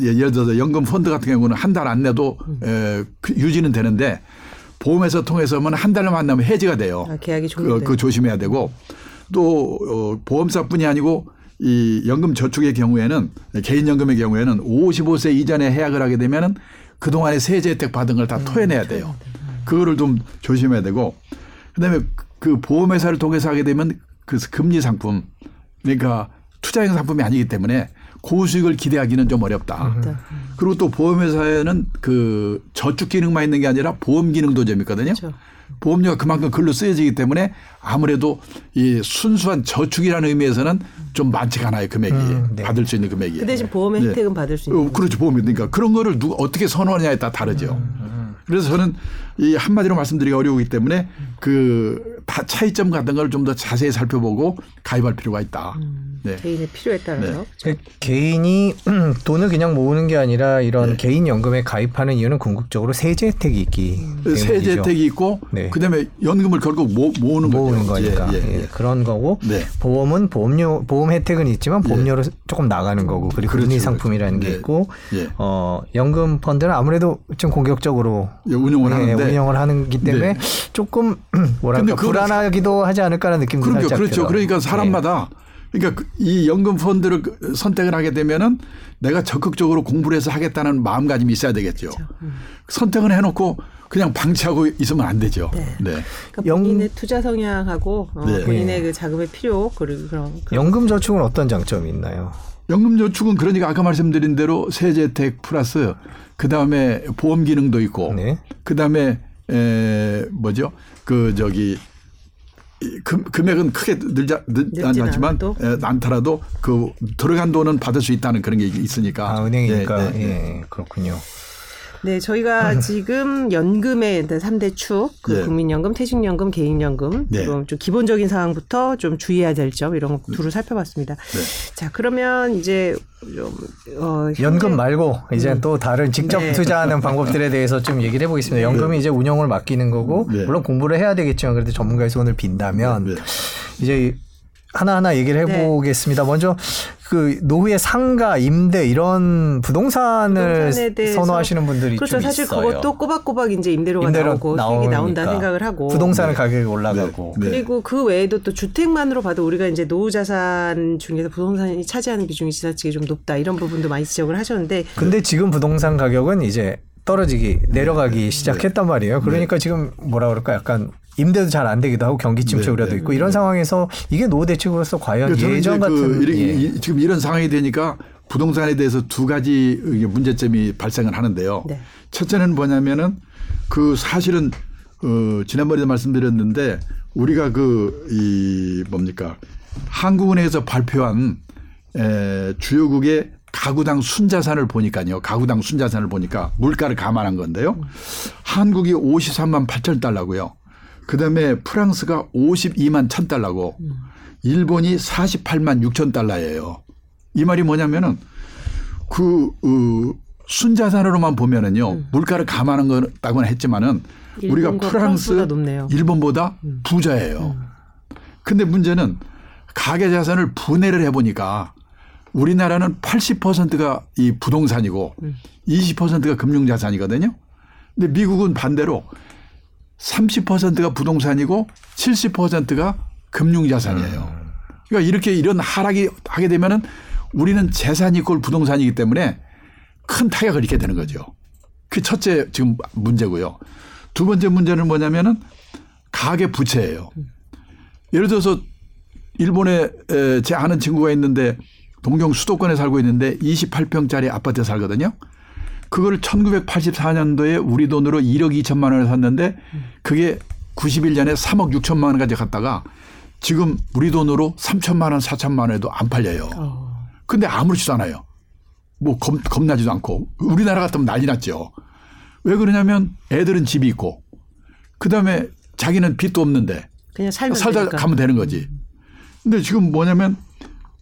예를 들어서 연금 펀드 같은 경우는 한 달 안 내도 에, 그 유지는 되는데 보험회사 통해서 하면 한 달만 안 내면 해지가 돼요. 아, 계약이 그. 그 조심해야 되고 또 어, 보험사뿐이 아니고 이 연금 저축의 경우에는 개인연금의 경우에는 55세 이전에 해약을 하게 되면은 그 동안에 세제 혜택 받은 걸다 토해내야 돼요. 그거를 좀 조심해야 되고 그다음에 그 보험회사를 통해서 하게 되면 그 금리 상품 그러니까 투자형 상품이 아니기 때문에 고수익을 기대하기는 좀 어렵다. 그리고 또 보험회사에는 그 저축 기능만 있는 게 아니라 보험 기능도 좀 있거든요. 그렇죠. 보험료가 그만큼 글로 쓰여지기 때문에 아무래도 이 순수한 저축이라는 의미에서는 좀 많지가 않아요 금액이 음, 네. 받을 수 있는 금액이. 그 대신 보험의 네. 혜택은 받을 수 있는 어. 그렇죠 보험이 그러니까 그런 거를 누가 어떻게 선호하냐에 따라 다르죠. 그래서 저는 이 한마디로 말씀드리기 어려우기 때문에 그다 차이점 같은 걸 좀 더 자세히 살펴보고 가입할 필요가 있다. 네. 개인의 필요에 따라서. 그 개인이 돈을 그냥 모으는 게 아니라 이런 네. 개인 연금에 가입하는 이유는 궁극적으로 세제 혜택이 있기 때문이죠. 세제 혜택이 있고 네. 그다음에 연금을 결국 모, 모으는 모으는 거죠. 거니까 예, 예, 예, 예. 그런 거고 네. 보험은 보험료 보험 혜택은 있지만 보험료로 조금 나가는 거고 그리고 그렇죠, 금리 그렇죠. 상품이라는 게 네. 있고 예. 어 연금 펀드는 아무래도 좀 공격적으로 예, 운용을 예, 하는데 운영을 하기 때문에 네. 조금 뭐랄까 불안하기도 하지 않을까라는 느낌도 그럼요. 살짝 그렇죠. 들어요. 그러니까 사람마다 그러니까 그이 연금 펀드를 그 선택을 하게 되면은 내가 적극적으로 공부를 해서 하겠다는 마음가짐이 있어야 되겠죠. 선택을 해놓고 그냥 방치하고 있으면 안 되죠. 네. 그러니까 영- 본인의 투자 성향하고 어, 네. 본인의 그 자금의 필요 그리고 그런 그런 연금 저축은 어떤 장점이 있나요? 연금저축은 그러니까 아까 말씀드린 대로 세제 혜택 플러스 그 다음에 보험 기능도 있고 네. 그 다음에 에 뭐죠 그 저기 이 금, 금액은 크게 늦지 않지만 않더라도 그 들어간 돈은 받을 수 있다는 그런 게 있으니까 아, 은행이니까 예, 예, 예. 예, 그렇군요. 네, 저희가 지금 연금의 3대 축, 그 네. 국민연금, 퇴직연금, 개인연금, 네. 좀, 좀 기본적인 사항부터 좀 주의해야 될 점 이런 거 두루 살펴봤습니다. 네. 자, 그러면 이제 좀 어, 연금 말고 이제 또 다른 직접 네. 투자하는 방법들에 대해서 좀 얘기를 해보겠습니다. 연금이 이제 운영을 맡기는 거고 네. 물론 공부를 해야 되겠지만 그래도 전문가의 손을 빈다면 네. 이제 하나하나 얘기를 해보겠습니다. 먼저 그 노후의 상가, 임대 이런 부동산을 선호하시는 분들이 그렇죠. 좀 사실 있어요. 그것도 꼬박꼬박 이제 임대료가 임대료 나오고 수익이 나온다 나오니까 생각을 하고 부동산 가격이 올라가고 네. 그리고 그 외에도 또 주택만으로 봐도 우리가 이제 노후 자산 중에서 부동산이 차지하는 비중이 지나치게 좀 높다 이런 부분도 많이 지적을 하셨는데 근데 지금 부동산 가격은 이제 떨어지기 내려가기 시작했단 말이에요. 그러니까 지금 뭐라 그럴까 약간 임대도 잘 안 되기도 하고 경기 침체 네, 우려도 네. 있고 이런 상황에서 이게 노후 대책으로서 과연 그러니까 예전 그 같은 이런- 예. 이- 지금 이런 상황이 되니까 부동산에 대해서 두 가지 문제점이 발생을 하는데요. 네. 첫째는 뭐냐면은 그 사실은 어 지난번에도 말씀드렸는데 우리가 그 이 뭡니까 한국은행에서 발표한 에 주요국의 가구당 순자산을 보니까요. 가구당 순자산을 보니까 물가를 감안한 건데요. 한국이 53만 8천 달러고요. 그다음에 프랑스가 52만 1천 달러고 일본이 48만 6천 달러예요. 이 말이 뭐냐면은 그 어, 순자산으로만 보면은요. 물가를 감안한 거라고는 했지만은 우리가 프랑스, 프랑스보다 높네요. 음. 일본보다 부자예요. 근데 문제는 가계 자산을 분해를 해보니까 우리나라는 80%가 이 부동산이고 음. 20%가 금융자산이거든요. 근데 미국은 반대로 30%가 부동산이고 70%가 금융자산이에요. 그러니까 이렇게 이런 하락이 하게 되면은 우리는 재산이 꼴 부동산이기 때문에 큰 타격을 입게 되는 거죠. 그 첫째 지금 문제고요. 두 번째 문제는 뭐냐면은 가계 부채예요. 예를 들어서 일본에 에, 제 아는 친구가 있는데 동경 수도권에 살고 있는데 28평짜리 아파트에 살거든요. 그거를 1984년도에 우리 돈으로 1억 2천만 원에 샀는데 그게 91년에 3억 6천만 원까지 갔다가 지금 우리 돈으로 3천만 원, 4천만 원에도 안 팔려요. 어. 근데 아무렇지도 않아요. 뭐 겁, 겁나지도 않고 우리나라 같으면 난리 났죠. 왜 그러냐면 애들은 집이 있고 그다음에 자기는 빚도 없는데 그냥 살면 살다 되니까. 가면 되는 거지. 근데 지금 뭐냐면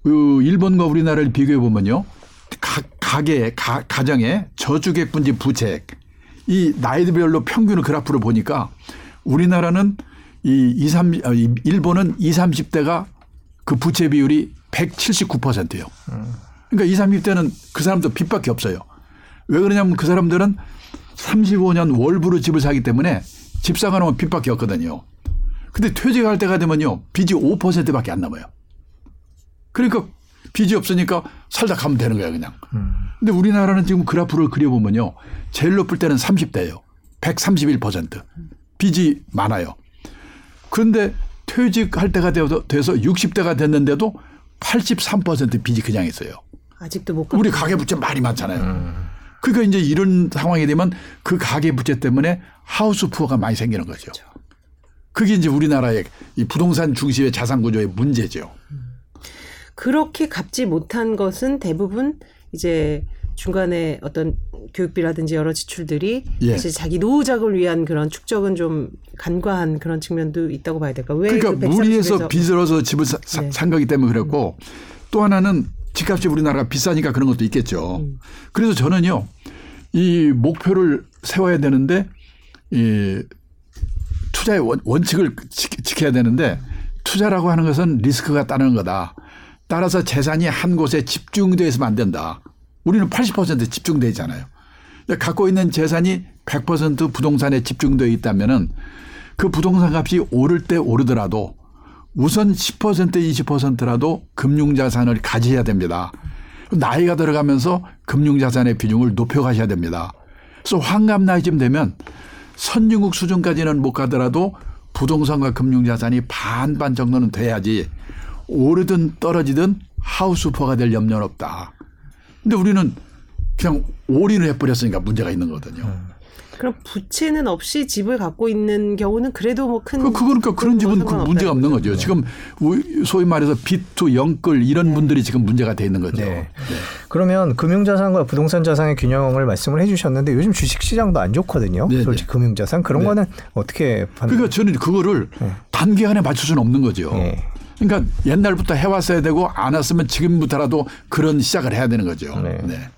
그 일본과 우리나라를 비교해 보면요. 가, 가게 가, 가정의 저주객분지 부채 이 나이들별로 평균을 그래프를 보니까 우리나라는 이 2, 3 아, 이 일본은 20, 30대가 그 부채 비율이 179%예요. 그러니까 20, 30대는 그 사람도 빚밖에 없어요. 왜 그러냐면 그 사람들은 35년 월부로 집을 사기 때문에 집 사가 놓으면 빚밖에 없거든요. 근데 퇴직할 때가 되면요. 빚이 5%밖에 안 남아요. 그러니까 빚이 없으니까 살다 가면 되는 거야, 그냥. 근데 우리나라는 지금 그래프를 그려보면요. 제일 높을 때는 30대예요. 131%. 빚이 많아요. 그런데 퇴직할 때가 되어서- 돼서 60대가 됐는데도 83% 빚이 그냥 있어요. 아직도 못 우리 갚고. 가계 부채 많이 많잖아요. 그러니까 이제 이런 상황이 되면 그 가계 부채 때문에 하우스 푸어가 많이 생기는 거죠. 그게 이제 우리나라의 이 부동산 중심의 자산 구조의 문제죠. 그렇게 갚지 못한 것은 대부분 이제 중간에 어떤 교육비라든지 여러 지출들이 예. 사실 자기 노후작을 위한 그런 축적은 좀 간과한 그런 측면도 있다고 봐야 될까? 왜 그러니까 그 무리해서 130에서 빚을 얻어서 집을 사- 사- 네. 산 거기 때문에 그랬고 또 하나는 집값이 우리나라가 비싸니까 그런 것도 있겠죠. 음. 그래서 저는요 이 목표를 세워야 되는데 이 투자의 원, 원칙을 지- 지켜야 되는데 투자라고 하는 것은 리스크가 따르는 거다. 따라서 재산이 한 곳에 있으면 안 된다. 우리는 80% 집중되어 있잖아요. 그러니까 갖고 있는 재산이 100% 부동산에 집중되어 있다면은 그 부동산 값이 오를 때 오르더라도 우선 10% 20%라도 금융자산을 가지셔야 됩니다. 나이가 들어가면서 금융자산의 비중을 높여가셔야 됩니다. 그래서 환갑 나이쯤 되면 선진국 수준까지는 못 가더라도 부동산과 금융자산이 반반 정도는 돼야지 오르든 떨어지든 하우스퍼가 될 염려는 없다. 근데 우리는 그냥 올인을 해버렸으니까 문제가 있는 거거든요. 그럼 부채는 없이 집을 갖고 있는 경우는 그래도 뭐큰 그, 그러니까 그런 집은 그 문제가 없는 거죠. 지금 우- 소위 말해서 비투 영끌 이런 분들이 지금 문제가 돼 있는 거죠. 네. 그러면 금융자산과 부동산 자산의 균형을 말씀을 해주셨는데 요즘 주식시장도 안 좋거든요. 네, 솔직히 금융자산 그런 네. 거는 어떻게 판단? 그러니까 저는 그거를 단기간에 맞출 수는 없는 거죠. 네. 그러니까 옛날부터 해왔어야 되고 안 왔으면 지금부터라도 그런 시작을 해야 되는 거죠. 네. 네.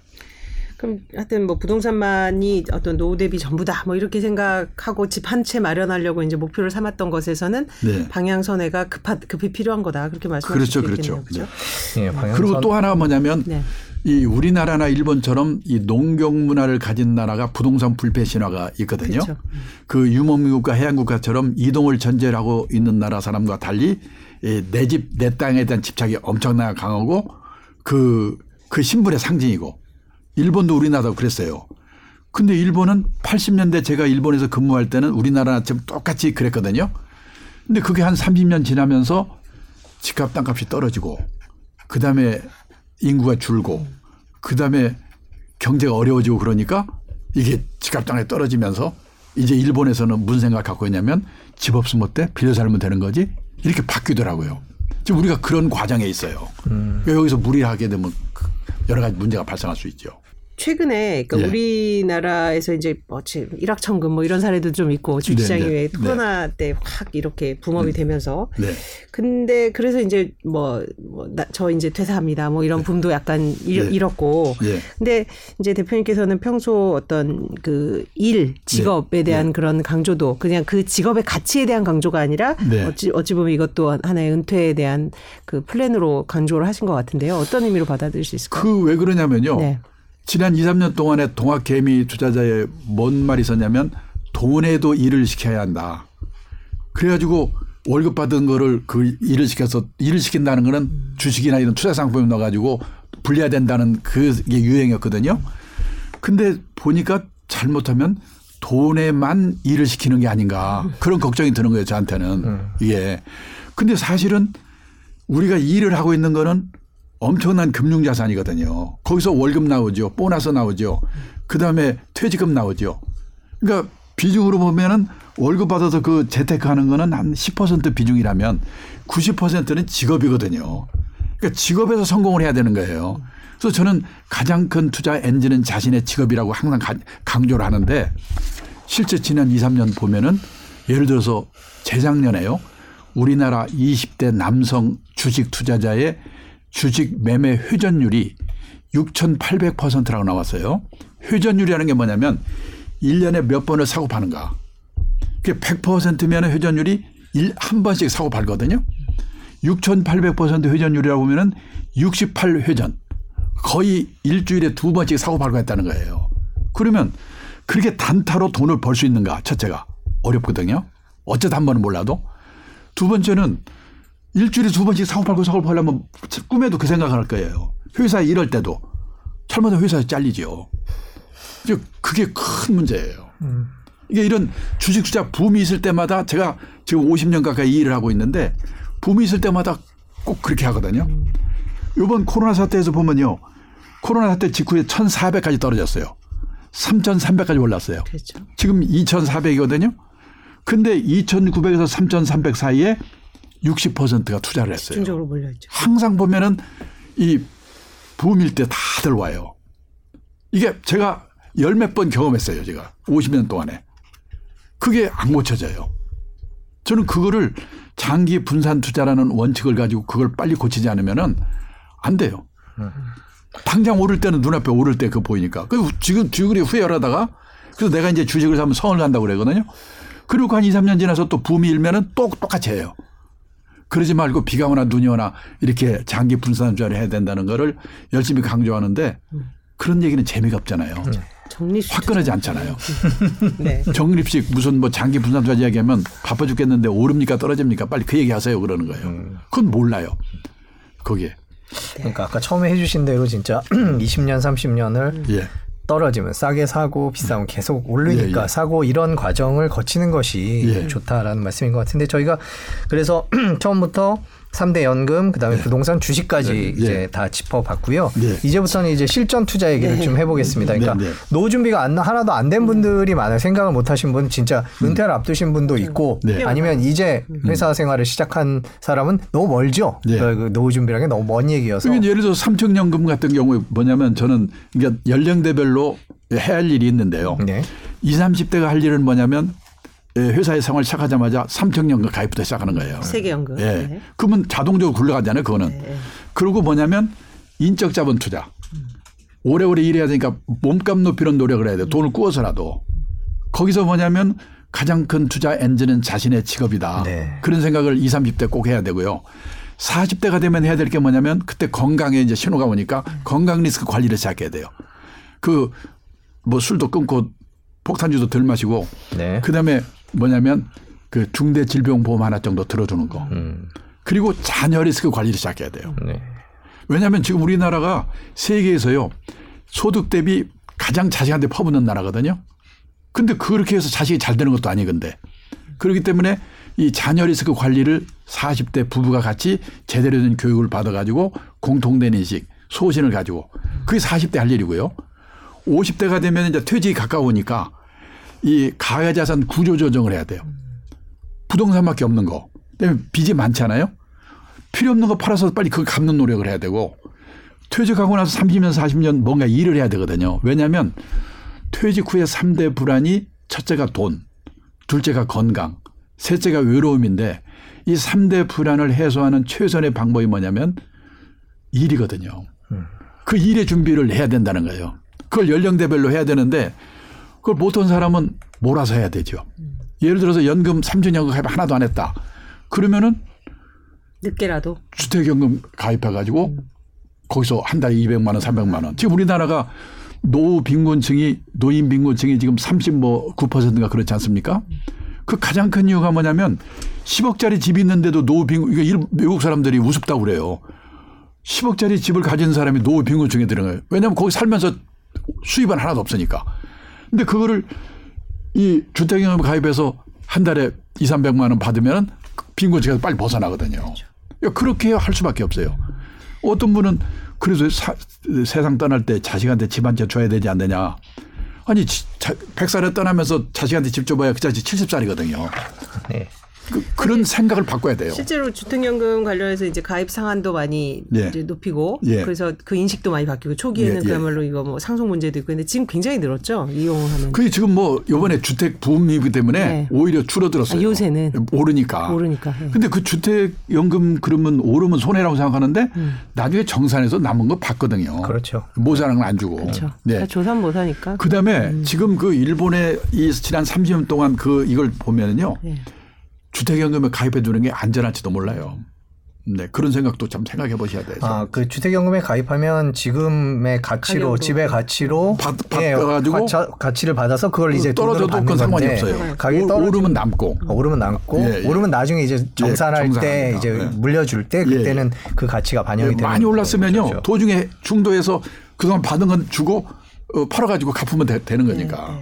그럼 하여튼 뭐 부동산만이 어떤 노후 대비 전부다 뭐 이렇게 생각하고 집 한 채 마련하려고 이제 목표를 삼았던 것에서는 네. 방향선회가 급하, 급히 필요한 거다 그렇게 말씀하실 그렇죠, 수 그렇죠. 그렇죠? 예, 방향선- 그리고 또 하나 뭐냐면 네. 이 우리나라나 일본처럼 이 농경 문화를 가진 나라가 부동산 불패 신화가 있거든요. 그렇죠. 그 유목민국가 해양국가처럼 이동을 전제를 하고 있는 나라 사람과 달리 내 집 내 땅에 대한 집착이 엄청나게 강하고 그, 그 신분의 상징이고 일본도 우리나라도 그랬어요. 근데 일본은 80년대 제가 일본에서 근무할 때는 우리나라처럼 똑같이 그랬거든요. 근데 그게 한 30년 지나면서 집값 땅값이 떨어지고 그 다음에 인구가 줄고 그 다음에 경제가 어려워지고 그러니까 이게 집값 땅이 떨어지면서 이제 일본에서는 무슨 생각 갖고 있냐면 집 없으면 어때? 빌려 살면 되는 거지? 이렇게 바뀌더라고요. 지금 우리가 그런 과정에 있어요. 그러니까 여기서 무리하게 되면 그- 여러 가지 문제가 발생할 수 있죠. 최근에 그러니까 예. 우리나라에서 이제 뭐 지금 일확천금 뭐 이런 사례도 좀 있고 주식시장이 네, 네. 왜 네. 코로나 때 확 이렇게 붐업이 되면서 네. 근데 그래서 이제 뭐저 이제 퇴사합니다 뭐 이런 붐도 약간 잃, 예. 잃었고 예. 근데 이제 대표님께서는 평소 어떤 그 일 직업에 대한 그런 강조도 그냥 그 직업의 가치에 대한 강조가 아니라 네. 어찌 어찌 보면 이것도 하나의 은퇴에 대한 그 플랜으로 강조를 하신 것 같은데요 어떤 의미로 받아들일 수 있을까요? 그 왜 그러냐면요. 네. 지난 2, 3년 동안에 동학개미 투자자의 뭔 말이 있었냐면 돈에도 일을 시켜야 한다. 그래가지고 월급 받은 거를 그 일을 시켜서 일을 시킨다는 거는 주식이나 이런 투자 상품에 넣어가지고 불려야 된다는 그게 유행이었거든요. 근데 보니까 잘못하면 돈에만 일을 시키는 게 아닌가 그런 걱정이 드는 거예요 저한테는 이게. 근데 사실은 우리가 일을 하고 있는 거는 엄청난 금융자산이거든요. 거기서 월급 나오죠. 보너스 나오죠. 그 다음에 퇴직금 나오죠. 그러니까 비중으로 보면은 월급 받아서 그 재테크하는 거는 한 10% 비중이라면 90%는 직업이거든요. 그러니까 직업에서 성공을 해야 되는 거예요. 그래서 저는 가장 큰 투자 엔진은 자신의 직업이라고 항상 가- 강조를 하는데 실제 지난 2, 3년 보면은 예를 들어서 재작년에요. 우리나라 20대 남성 주식 투자자의 주식 매매 회전율이 6,800%라고 나왔어요. 회전율이라는 게 뭐냐면 1년에 몇 번을 사고 파는가. 그게 100%면 회전율이 일, 한 번씩 사고 팔거든요. 6,800% 회전율이라고 보면은 68회전. 거의 일주일에 두 번씩 사고 팔고 했다는 거예요. 그러면 그렇게 단타로 돈을 벌 수 있는가? 첫째가 어렵거든요. 어쩌다 한 번은 몰라도. 두 번째는 일주일에 두 번씩 사고 팔고 사고 팔려면 꿈에도 그 생각을 할 거예요. 회사에 일할 때도 잘못하면 회사에 잘리죠. 그게 큰 문제예요. 이게 이런 주식 투자 붐이 있을 때마다 제가 지금 50년 가까이 이 일을 하고 있는데 붐이 있을 때마다 꼭 그렇게 하거든요. 이번 코로나 사태에서 보면요. 코로나 사태 직후에 1,400까지 떨어졌어요. 3,300까지 올랐어요. 그렇죠. 지금 2,400이거든요. 근데 2,900에서 3,300 사이에 60%가 투자를 했어요. 집중적으로 몰려있죠. 항상 보면은 이 붐일 때 다들 와요. 이게 제가 열 몇 번 경험했어요. 제가 50년 동안에. 그게 안 고쳐져요. 저는 그거를 장기 분산 투자라는 원칙을 가지고 그걸 빨리 고치지 않으면은 안 돼요. 당장 오를 때는 눈앞에 오를 때 그 보이니까. 그 지금 뒤그리 후회하다가 그래서 내가 이제 주식을 사면 성을 간다고 그러거든요. 그리고 한 2, 3년 지나서 또 붐이 일면은 또 똑같이 해요. 그러지 말고 비가 오나 눈이 오나 이렇게 장기 분산 투자를 해야 된다는 거를 열심히 강조하는데 그런 얘기는 재미가 없잖아요. 정리수 화끈하지 않잖아요. 네. 정립식 무슨 뭐 장기 분산 투자 이야기하면 바빠 죽겠는데 오릅니까 떨어집니까 빨리 그 얘기 하세요 그러는 거예요. 그건 몰라요. 거기에. 그러니까 아까 처음에 해주신 대로 진짜 20년, 30년을 예. 떨어지면 싸게 사고 비싸면 계속 오르니까 예, 예. 사고 이런 과정을 거치는 것이 예. 좋다라는 말씀인 것 같은데 저희가 그래서 처음부터 3대 연금 그다음에 부동산 주식까지 예. 이제 다 짚어봤고요. 예. 이제부터는 이제 실전 투자 얘기를 좀 해보겠습니다. 그러니까 네, 네. 노후 준비가 안, 하나도 안 된 분들이 많아요. 생각을 못 하신 분 진짜 은퇴를 앞두신 분도 있고 네. 아니면 이제 회사 생활을 시작한 사람은 너무 멀죠. 네. 그 노후 준비라는 게 너무 먼 얘기여서. 그러니까 예를 들어 삼청연금 같은 경우에 뭐냐면 저는 그러니까 연령대별로 해야 할 일이 있는데요. 네. 20, 30대가 할 일은 뭐냐면 예, 회사에 생활 시작하자마자 삼청연금 가입부터 시작하는 거예요. 세계연금. 예. 네. 그러면 자동적으로 굴러가잖아요. 그거는. 네. 그리고 뭐냐면 인적 자본 투자. 오래오래 일해야 되니까 몸값 높이는 노력을 해야 돼 요. 돈을 꾸어서라도. 거기서 뭐냐면 가장 큰 투자 엔진은 자신의 직업이다. 네. 그런 생각을 20, 30대 꼭 해야 되고요. 40대가 되면 해야 될 게 뭐냐면 그때 건강에 이제 신호가 오니까 건강 리스크 관리를 시작해야 돼요. 그 뭐 술도 끊고 폭탄주도 덜 마시고 네. 그다음에 뭐냐면 그 중대 질병 보험 하나 정도 들어주는 거. 음. 그리고 자녀 리스크 관리를 시작해야 돼요. 네. 왜냐하면 지금 우리나라가 세계에서요 소득 대비 가장 자식한테 퍼붓는 나라거든요. 근데 그렇게 해서 자식이 잘 되는 것도 아니건데 그렇기 때문에 이 자녀 리스크 관리를 40대 부부가 같이 제대로 된 교육을 받아가지고 공통된 인식, 소신을 가지고 그게 40대 할 일이고요. 50대가 되면 이제 퇴직이 가까우니까 이 가해자산 구조 조정을 해야 돼요. 부동산밖에 없는 거. 그다음에 빚이 많잖아요. 필요 없는 거 팔아서 빨리 그걸 갚는 노력을 해야 되고 퇴직하고 나서 30년, 40년 뭔가 일을 해야 되거든요. 왜냐하면 퇴직 후에 3대 불안이 첫째가 돈, 둘째가 건강, 셋째가 외로움인데 이 3대 불안을 해소하는 최선의 방법이 뭐냐면 일이거든요. 그 일의 준비를 해야 된다는 거예요. 그걸 연령대별로 해야 되는데 그걸 못한 사람은 몰아서 해야 되죠. 예를 들어서 연금 3주 연금 가입 하나도 안 했다. 그러면은 늦게라도 주택연금 가입해가지고 거기서 한 달에 200만 원, 300만 원. 지금 우리나라가 노후 빈곤층이 노인 빈곤층이 지금 30뭐9%가 그렇지 않습니까? 그 가장 큰 이유가 뭐냐면 10억짜리 집이 있는데도 노후 빈곤 이거 일- 외국 사람들이 우습다고 그래요. 10억짜리 집을 가진 사람이 노후 빈곤층에 들어가요. 왜냐하면 거기 살면서 수입은 하나도 없으니까. 근데 그거를 이 주택연금 가입해서 한 달에 2, 300만 원 받으면 빈곤층에서 빨리 벗어나거든요. 그렇게 할 수밖에 없어요. 어떤 분은 그래서 사- 세상 떠날 때 자식한테 집 한 채 줘야 되지 않느냐. 아니 지- 자- 100살에 떠나면서 자식한테 집 줘봐야 그 자식 70살이거든요. 네. 그, 런 생각을 바꿔야 돼요. 실제로 주택연금 관련해서 이제 가입 상한도 많이 예. 이제 높이고 예. 그래서 그 인식도 많이 바뀌고 초기에는 예, 예. 그야말로 이거 뭐 상속 문제도 있고 근데 지금 굉장히 늘었죠 이용하는 그게 지금 뭐 요번에 주택 부음이기 때문에 네. 오히려 줄어들었어요. 아, 요새는. 오르니까. 모르니까 예. 근데 그 주택연금 그러면 오르면 손해라고 생각하는데 음. 나중에 정산해서 남은 거 받거든요. 그렇죠. 모자란 건 안 주고. 그렇죠 네. 조산 못하니까 그다음에 지금 그 일본의 이 지난 30년 동안 그 이걸 보면은요. 예. 주택연금에 가입해 두는 게 안전할지도 몰라요. 네. 그런 생각도 좀 생각해 보셔야 돼요. 아, 그 주택연금에 가입하면 지금의 가치로. 집의 가치로 받- 예, 받아가지고 가차- 가치를 받아서 그걸 이제 떨어져도 받는 상관이 없어요. 가격이 오- 떨어지면 오르면 남고. 어, 오르면 남고 예, 예. 오르면 나중에 이제 정산할 때. 이제 예. 물려줄 때 예, 그때는 그 가치가 반영이 네, 되는 많이 올랐으면요. 거죠. 도중에 중도에서 그동안 받은 건 주고 어, 팔아가지고 갚으면 되, 는 네, 거니까.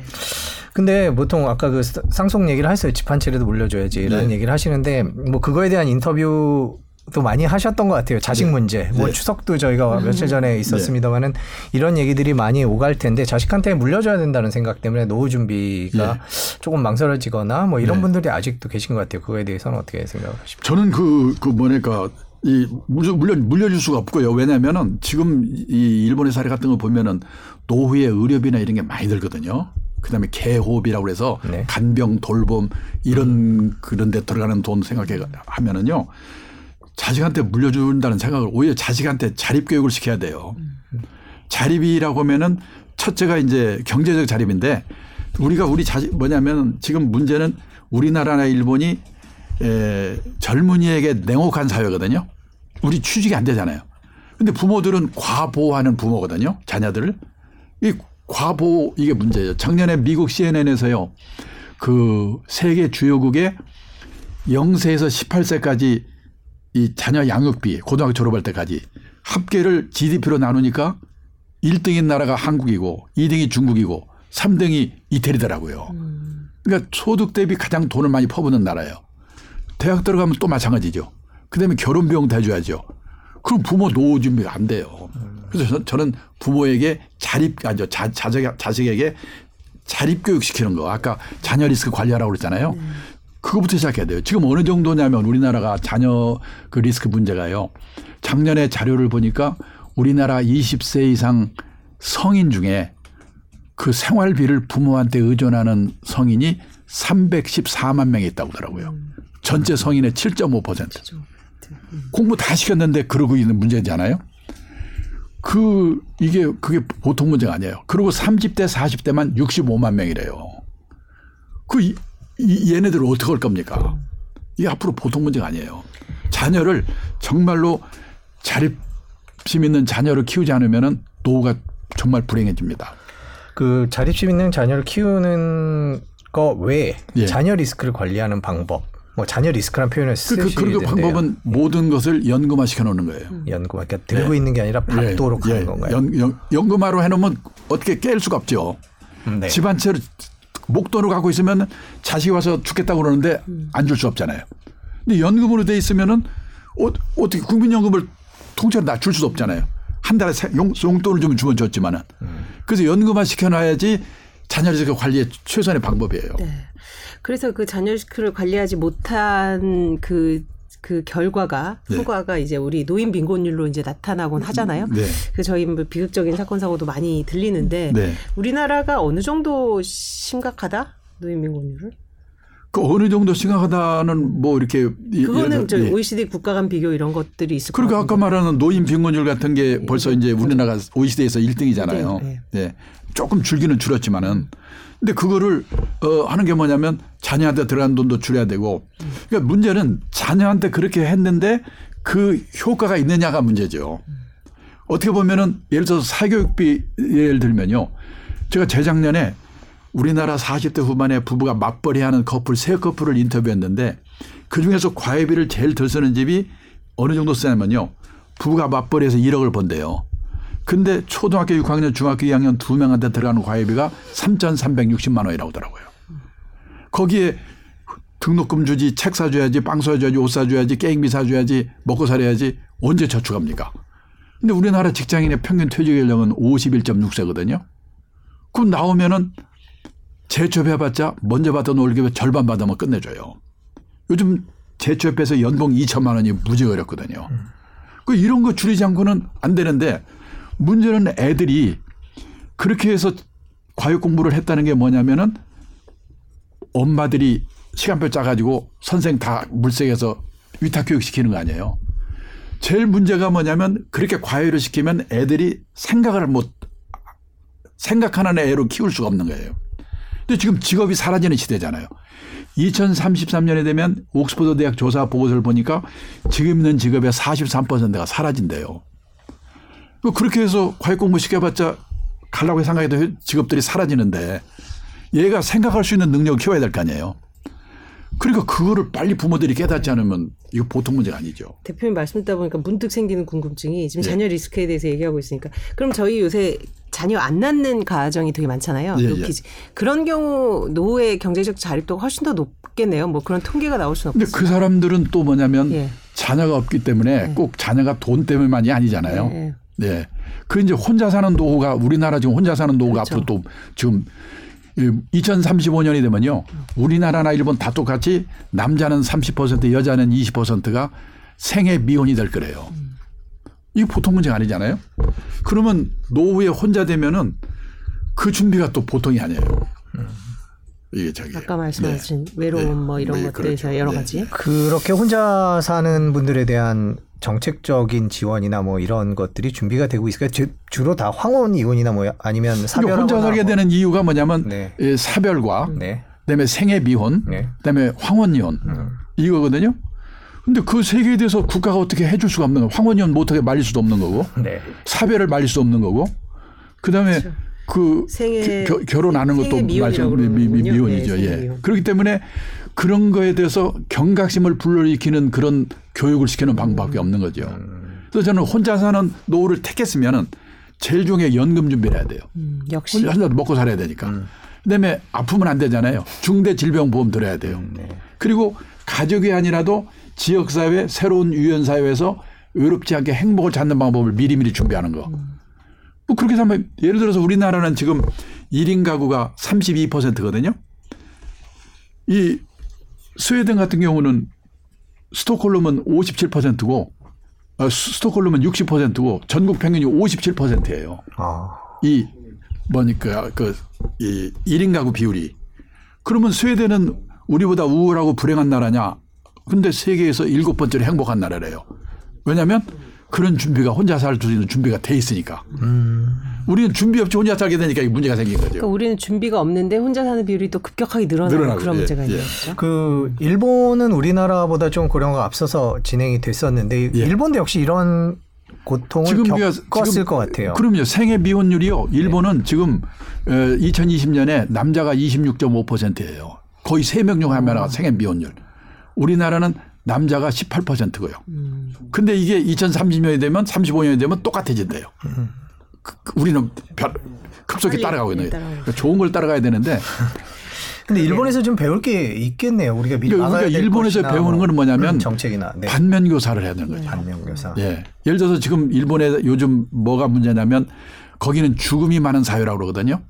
근데 보통 아까 그 사- 상속 얘기를 하셨어요. 집 한 채라도 물려줘야지라는 네. 얘기를 하시는데 뭐 그거에 대한 인터뷰도 많이 하셨던 것 같아요. 자식 문제. 뭐 네. 추석도 저희가 며칠 전에 있었습니다만은 이런 얘기들이 많이 오갈 텐데 자식한테 물려줘야 된다는 생각 때문에 노후 준비가 조금 망설여지거나 뭐 이런 네. 분들이 아직도 계신 것 같아요. 그거에 대해서는 어떻게 생각하십니까? 저는 그, 그 뭐랄까, 이 물려, 물려, 물려줄 수가 없고요. 왜냐면은 지금 이 일본의 사례 같은 거 보면은 노후의 의료비나 이런 게 많이 들거든요. 그 다음에 개호비라고 그래서 네. 간병, 돌봄 이런 그런 데 들어가는 돈 생각해 하면은요. 자식한테 물려준다는 생각을 오히려 자식한테 자립 교육을 시켜야 돼요. 자립이라고 하면은 첫째가 이제 경제적 자립인데 우리가 우리 자식 뭐냐면 지금 문제는 우리나라나 일본이 에, 젊은이에게 냉혹한 사회거든요. 우리 취직이 안 되잖아요. 근데 부모들은 과보호하는 부모거든요. 자녀들을. 이 과보호 이게 문제예요. 작년에 미국 CNN에서요. 그 세계 주요국의 0세에서 18세까지 이 자녀 양육비 고등학교 졸업할 때까지 합계를 GDP로 나누니까 1등인 나라가 한국이고 2등이 중국이고 3등이 이태리더라고요. 그러니까 소득 대비 가장 돈을 많이 퍼붓는 나라예요. 대학 들어가면 또 마찬가지죠. 그다음에 결혼 비용 다 줘야죠. 그럼 부모 노후 준비가 안 돼요. 그래서 저- 저는 부모에게 자립 아니죠 자, 자식, 자식에게 자립 교육 시키는 거 아까 자녀 리스크 관리하라고 그랬잖아요. 그거부터 시작해야 돼요. 지금 어느 정도냐면 우리나라가 자녀 그 리스크 문제가요. 작년에 자료를 보니까 우리나라 20세 이상 성인 중에 그 생활비를 부모한테 의존하는 성인이 314만 명이 있다고 하더라고요. 전체 성인의 7.5%. 공부 다 시켰는데 그러고 있는 문제잖아요. 그 이게 그게 보통 문제가 아니에요. 그리고 30대 40대만 65만 명이래요. 그 이, 이 얘네들 어떻게 할 겁니까? 이게 앞으로 보통 문제가 아니에요. 자녀를 정말로 자립심 있는 자녀를 키우지 않으면은 노후가 정말 불행해집니다. 그 자립심 있는 자녀를 키우는 거 외에 예. 자녀 리스크를 관리하는 방법. 뭐 자녀 리스크란 표현을 그, 쓰시는데요. 그, 그리고 방법은 모든 것을 연금화 시켜 놓는 거예요. 연금 그러니까 들고 있는 게 아니라 받도록 예, 하는 예. 건가요? 연, 연, 연금화로 해놓으면 어떻게 깰 수가 없죠. 음, 네. 집한 채를 목돈을 갖고 있으면 자식이 와서 죽겠다고 그러는데 음. 안줄 수 없잖아요. 근데 연금으로 돼 있으면은 어, 어떻게 국민연금을 통째로 다줄 수도 없잖아요. 한 달에 세- 용, 용돈을 좀 주면 좋지만은. 음. 그래서 연금화 시켜놔야지 자녀 리스크 관리의 최선의 방법이에요. 네. 그래서 그 자녀 리스크를 관리하지 못한 그그 결과가 네. 후과가 이제 우리 노인 빈곤율로 이제 나타나곤 하잖아요. 네. 그 저희 뭐 비극적인 사건 사고도 많이 들리는데 네. 우리나라가 어느 정도 심각하다 노인 빈곤율을? 그 어느 정도 심각하다는 뭐 이렇게 이- 그거는 저 예. OECD 국가 간 비교 이런 것들이 있을 것 그러니까 아까. 말하는 노인 빈곤율 같은 게 벌써 이제 우리나라가 OECD에서 1등이잖아요. 네, 네. 조금 줄기는 줄었지만은 근데 그거를 어 하는 게 뭐냐면 자녀한테 들어간 돈도 줄여야 되고 그러니까 문제는 자녀한테 그렇게 했는데 그 효과가 있느냐가 문제죠. 어떻게 보면은 예를 들어서 사교육비 예를 들면요. 제가 재작년에 우리나라 40대 후반에 부부가 맞벌이 하는 커플 세 커플을 인터뷰했는데 그 중에서 과외비를 제일 덜 쓰는 집이 어느 정도 쓰냐면요. 부부가 맞벌이해서 1억을 번대요. 근데 초등학교 6학년, 중학교 2학년 두 명한테 들어가는 과외비가 3,360만 원이라고 하더라고요. 거기에 등록금 주지, 책 사줘야지, 빵 사줘야지, 옷 사줘야지, 게임비 사줘야지, 먹고 살아야지 언제 저축합니까? 근데 우리나라 직장인의 평균 퇴직 연령은 51.6세거든요. 그럼 나오면은 재취업해봤자 먼저 받던 월급의 절반 받으면 끝내줘요. 요즘 재취업해서 연봉 2천만 원이 무지 어렵거든요. 그 이런 거 줄이지 않고는 안 되는데 문제는 애들이 그렇게 해서 과육 공부를 했다는 게 뭐냐면은 엄마들이 시간표 짜가지고 선생 다 물색해서 위탁 교육 시키는 거 아니에요. 제일 문제가 뭐냐면 그렇게 과외를 시키면 애들이 생각을 못 생각하는 애로 키울 수가 없는 거예요. 근데 지금 직업이 사라지는 시대잖아요. 2033년에 되면 옥스퍼드 대학 조사 보고서를 보니까 지금 있는 직업의 43%가 사라진대요. 그 그렇게 해서 과외 공부 시켜봤자 가려고 생각해도 직업들이 사라지는데 얘가 생각할 수 있는 능력을 키워야 될 거 아니에요. 그러니까 그거를 빨리 부모들이 깨닫지 않으면 이거 보통 문제가 아니죠. 대표님 말씀 듣다 보니까 문득 생기는 궁금증이 지금 예. 자녀 리스크에 대해서 얘기하고 있으니까 그럼 저희 요새 자녀 안 낳는 가정이 되게 많잖아요. 예, no kids. 그런 경우 노후의 경제적 자립도가 훨씬 더 높겠네요. 뭐 그런 통계가 나올 수는 없겠어요. 그 사람들은 또 뭐냐면 예. 자녀가 없기 때문에 꼭 자녀가 돈 때문만이 아니잖아요. 예, 네. 그 이제 혼자 사는 노후가 우리나라 지금 혼자 사는 노후가 그렇죠. 앞으로 또 지금 2035년이 되면요. 우리나라나 일본 다 똑같이 남자는 30% 여자는 20%가 생애 미혼이 될 거래요. 이게 보통 문제가 아니잖아요. 그러면 노후에 혼자 되면은 그 준비가 또 보통이 아니에요. 이게 저기 아까 말씀하신 외로움 네. 뭐 이런 네, 것들에서 그렇죠. 여러 네. 가지. 그렇게 혼자 사는 분들에 대한 정책적인 지원이나 뭐 이런 것들이 준비가 되고 있을까요? 주, 주로 다 황혼 이혼이나 뭐 아니면 사별하거나 혼자 살게 뭐. 되는 이유가 뭐냐면 네. 예, 사별과 네. 그다음에 생애 미혼, 네. 그다음에 황혼 이혼 이거거든요. 근데 그 세 개에 대해서 국가가 어떻게 해줄 수가 없는 거고 황혼 이혼 못하게 말릴 수도 없는 거고 네. 사별을 말릴 수 없는 거고 그다음에 그 생애- 겨- 결혼하는 것도 말씀 미, 미. 미혼이죠. 네, 예. 미혼. 그렇기 때문에 그런 거에 대해서 경각심을 불러일으키는 그런 교육을 시키는 방법밖에 없는 거죠. 그래서 저는 혼자 사는 노후를 택했으면은 제일 중에 연금 준비를 해야 돼요. 음, 역시 혼자 먹고 살아야 되니까. 그다음에 아프면 안 되잖아요. 중대 질병 보험 들어야 돼요. 그리고 가족이 아니라도 지역 사회 새로운 유연 사회에서 외롭지 않게 행복을 찾는 방법을 미리미리 준비하는 거. 뭐 그렇게 하면 예를 들어서 우리나라는 지금 1인 가구가 32%거든요. 이 스웨덴 같은 경우는 스톡홀름은 57%고 어, 스- 스톡홀름은 60%고 전국 평균이 57%예요. 아. 이 뭐니까 그이 1인 가구 비율이 그러면 스웨덴은 우리보다 우월하고 불행한 나라냐? 근데 세계에서 일곱 번째로 행복한 나라래요. 왜냐하면 그런 준비가 혼자 살 수 있는 준비가 돼 있으니까. 우리는 준비 없이 혼자 살게 되니까 이 문제가 생긴 거죠. 그러니까 우리는 준비가 없는데 혼자 사는 비율이 또 급격하게 늘어나는 늘어나고, 그런 예, 문제가 예. 있는 거죠. 그 일본은 우리나라보다 좀 고령화가 앞서서 진행이 됐었는데 예. 일본도 역시 이런 고통을 우리가 겪었을 것 같아요. 그럼요. 생애 미혼율이요. 일본은 지금 2020년에 남자가 26.5%예요. 거의 3명 중한 명가 생애 미혼율. 우리나라는 남자가 18%고요. 근데 이게 2030년이 되면 35년이 되면 똑같아진대요. 그- 그 우리는 별- 급속히 따라가고 있는 거예요. 그러니까 좋은 걸 따라가야 되는데 근데 일본에서 좀 배울 게 있겠네요. 우리가 미리 그러니까 될 일본에서 것이나 배우는 뭐 거는 뭐냐면 정책이나 네. 반면 교사를 해야 되는 거죠. 반면 교사. 예. 예를 들어서 지금 일본에 요즘 뭐가 문제냐면 거기는 죽음이 많은 사회라고 그러거든요.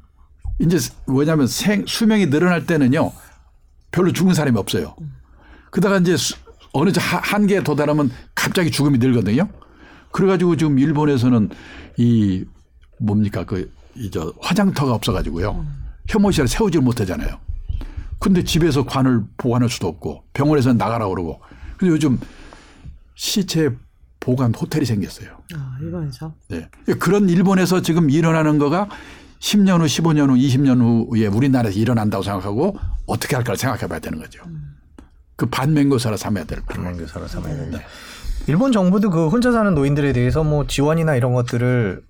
이제 왜냐하면 생, 수명이 늘어날 때는요 별로 죽는 사람이 없어요. 그다가 이제 수- 어느 한계에 도달하면 갑자기 죽음이 늘거든요. 그래가지고 지금 일본에서는 이 뭡니까 그 이 저 화장터가 없어가지고요 혐오실을 세우질 못하잖아요. 근데 집에서 관을 보관할 수도 없고 병원에서 나가라 그러고 근데 요즘 시체 보관 호텔이 생겼어요. 아, 일본에서. 네. 그런 일본에서 지금 일어나는 거가 10년 후, 15년 후, 20년 후에 우리나라에서 일어난다고 생각하고 어떻게 할까를 생각해 봐야 되는 거죠. 그 반맹고사로 삼아야 될 거예요. 교사로 삼아야 된다. 일본 정부도 그 혼자 사는 노인들에 대해서 뭐 지원이나 이런 것들을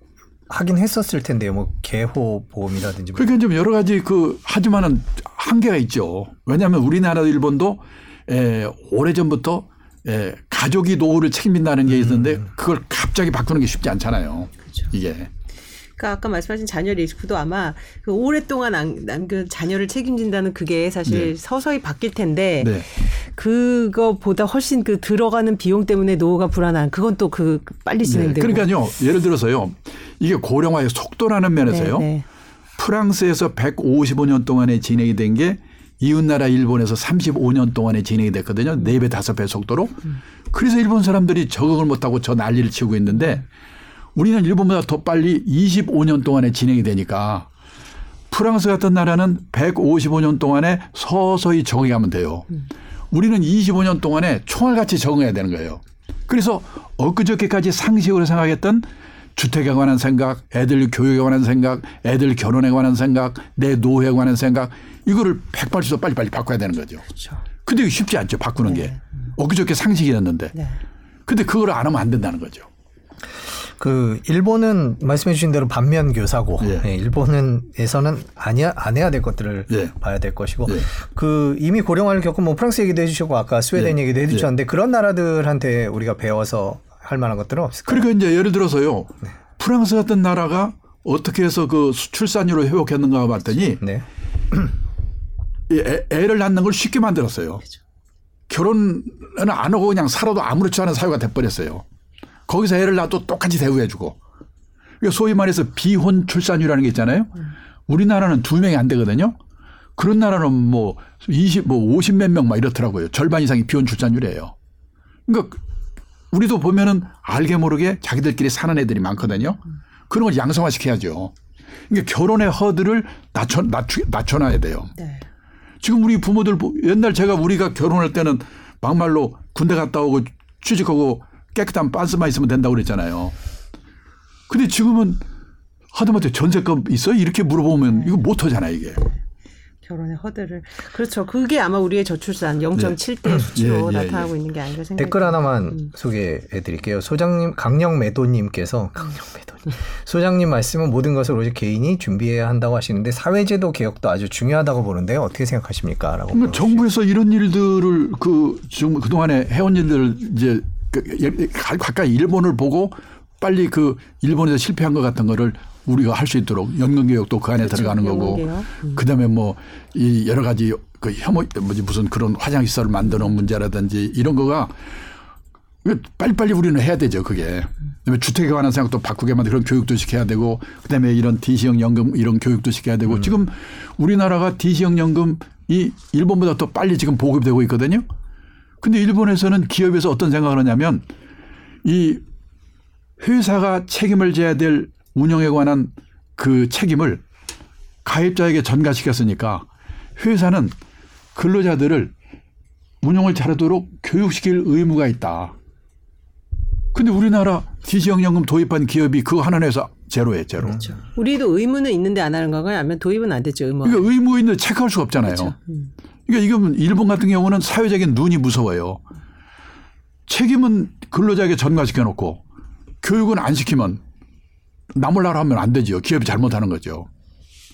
하긴 했었을 텐데요. 뭐 개호 보험이라든지 뭐 그러니까 좀 여러 가지 그 하지만은 한계가 있죠. 왜냐하면 우리나라 일본도 에, 오래 전부터 에, 가족이 노후를 책임진다는 게 있는데 그걸 갑자기 바꾸는 게 쉽지 않잖아요. 이게. 그러니까 아까 말씀하신 자녀 리스크도 아마 그 오랫동안 남- 남긴 자녀를 책임진다는 그게 사실 네. 서서히 바뀔 텐데 네. 그거보다 훨씬 그 들어가는 비용 때문에 노후가 불안한 그건 또 그 빨리 네. 진행되고 그러니까요. 예를 들어서요. 이게 고령화의 속도라는 면에서요. 네, 네. 프랑스에서 155년 동안에 진행이 된 게 이웃나라 일본에서 35년 동안에 진행이 됐거든요. 네배 다섯 배 속도로. 그래서 일본 사람들이 적응을 못하고 저 난리를 치고 있는데 우리는 일본보다 더 빨리 25년 동안에 진행이 되니까 프랑스 같은 나라는 155년 동안에 서서히 적응하면 돼요. 우리는 25년 동안에 총알같이 적응해야 되는 거예요. 그래서 엊그저께까지 상식으로 생각했던 주택에 관한 생각, 애들 교육에 관한 생각, 애들 결혼에 관한 생각, 내 노후에 관한 생각 이거를 180도 빨리빨리 바꿔야 되는 거죠. 그렇죠. 근데 쉽지 않죠. 바꾸는 게. 엊그저께 상식이었는데. 네. 근데 그걸 안 하면 안 된다는 거죠. 그 일본은 말씀해 주신 대로 반면 교사고 예. 예, 일본은에서는 아니야 안 해야 될 것들을 예. 봐야 될 것이고 예. 그 이미 고령화를 겪은 뭐 프랑스 얘기도 해주시고 아까 스웨덴 예. 얘기도 해주셨는데 그런 나라들한테 우리가 배워서 할 만한 것들은 없을까요? 그러니까 이제 예를 들어서요. 네. 프랑스 같은 나라가 어떻게 해서 그 출산율을 회복했는가 봤더니 네. 이 애, 애를 낳는 걸 쉽게 만들었어요. 결혼은 안 하고 그냥 살아도 아무렇지 않은 사회가 돼버렸어요. 거기서 애를 낳아도 똑같이 대우해주고. 그러니까 소위 말해서 비혼 출산율이라는 게 있잖아요. 우리나라는 두 명이 안 되거든요. 그런 나라는 뭐 20, 뭐 50 몇 명 막 이렇더라고요. 절반 이상이 비혼 출산율이에요. 그러니까 우리도 보면은 알게 모르게 자기들끼리 사는 애들이 많거든요. 그런 걸 양성화 시켜야죠. 그러니까 결혼의 허들을 낮춰, 낮추, 낮춰놔야 돼요. 네. 지금 우리 부모들 보- 옛날 제가 우리가 결혼할 때는 막말로 군대 갔다 오고 취직하고 깨끗한 빤스만 있으면 된다고 그랬잖아요. 근데 지금은 하다못해 전세금 있어? 이렇게 물어보면 이거 못 하잖아요, 이게. 결혼의 허들을 그렇죠. 그게 아마 우리의 저출산 0.7대 수치로 예, 예, 나타나고 있는 게 아닌가 생각이 댓글. 하나만 소개해 드릴게요. 소장님, 강령매도님께서, 강령매도님. 소장님 말씀은 모든 것을 오직 개인이 준비해야 한다고 하시는데 사회제도 개혁도 아주 중요하다고 보는데 어떻게 생각하십니까? 라고. 그러니까 정부에서 이런 일들을 그 지금 그 동안에 해온 일들 이제 그 예- 가- 가까이 일본을 보고 빨리 그 일본에서 실패한 것 같은 거를 우리가 할 수 있도록 연금 개혁도 그 안에 들어가는 거고. 음. 그다음에 뭐 이 여러 가지 그 혐오 뭐지 무슨 그런 화장 시설 만드는 문제라든지 이런 거가 이거 빨리빨리 우리는 해야 되죠 그게. 그다음에 주택에 관한 생각도 바꾸게 만들 그런 교육도 시켜야 되고 그다음에 이런 DC형 연금 이런 교육도 시켜야 되고 지금 우리나라가 DC형 연금이 일본보다 더 빨리 지금 보급되고 있거든요. 근데 일본에서는 기업에서 어떤 생각을 하냐면 이 회사가 책임을 져야 될 운영에 관한 그 책임을 가입자에게 전가시켰으니까 회사는 근로자들을 운영을 잘하도록 교육시킬 의무가 있다. 근데 우리나라 디지형연금 도입한 기업이 그거 하나 내서 제로에 제로. 그렇죠. 우리도 의무는 있는데 안 하는 건가요? 아니면 도입은 안 됐죠, 의무. 그러니까 의무 있는데 체크할 수가 없잖아요. 그 러니까 이건 일본 같은 경우는 사회적인 눈이 무서워요. 책임은 근로자에게 전가시켜 놓고 교육은 안 시키면 나몰라라 하면 안 되죠. 기업이 잘못하는 거죠.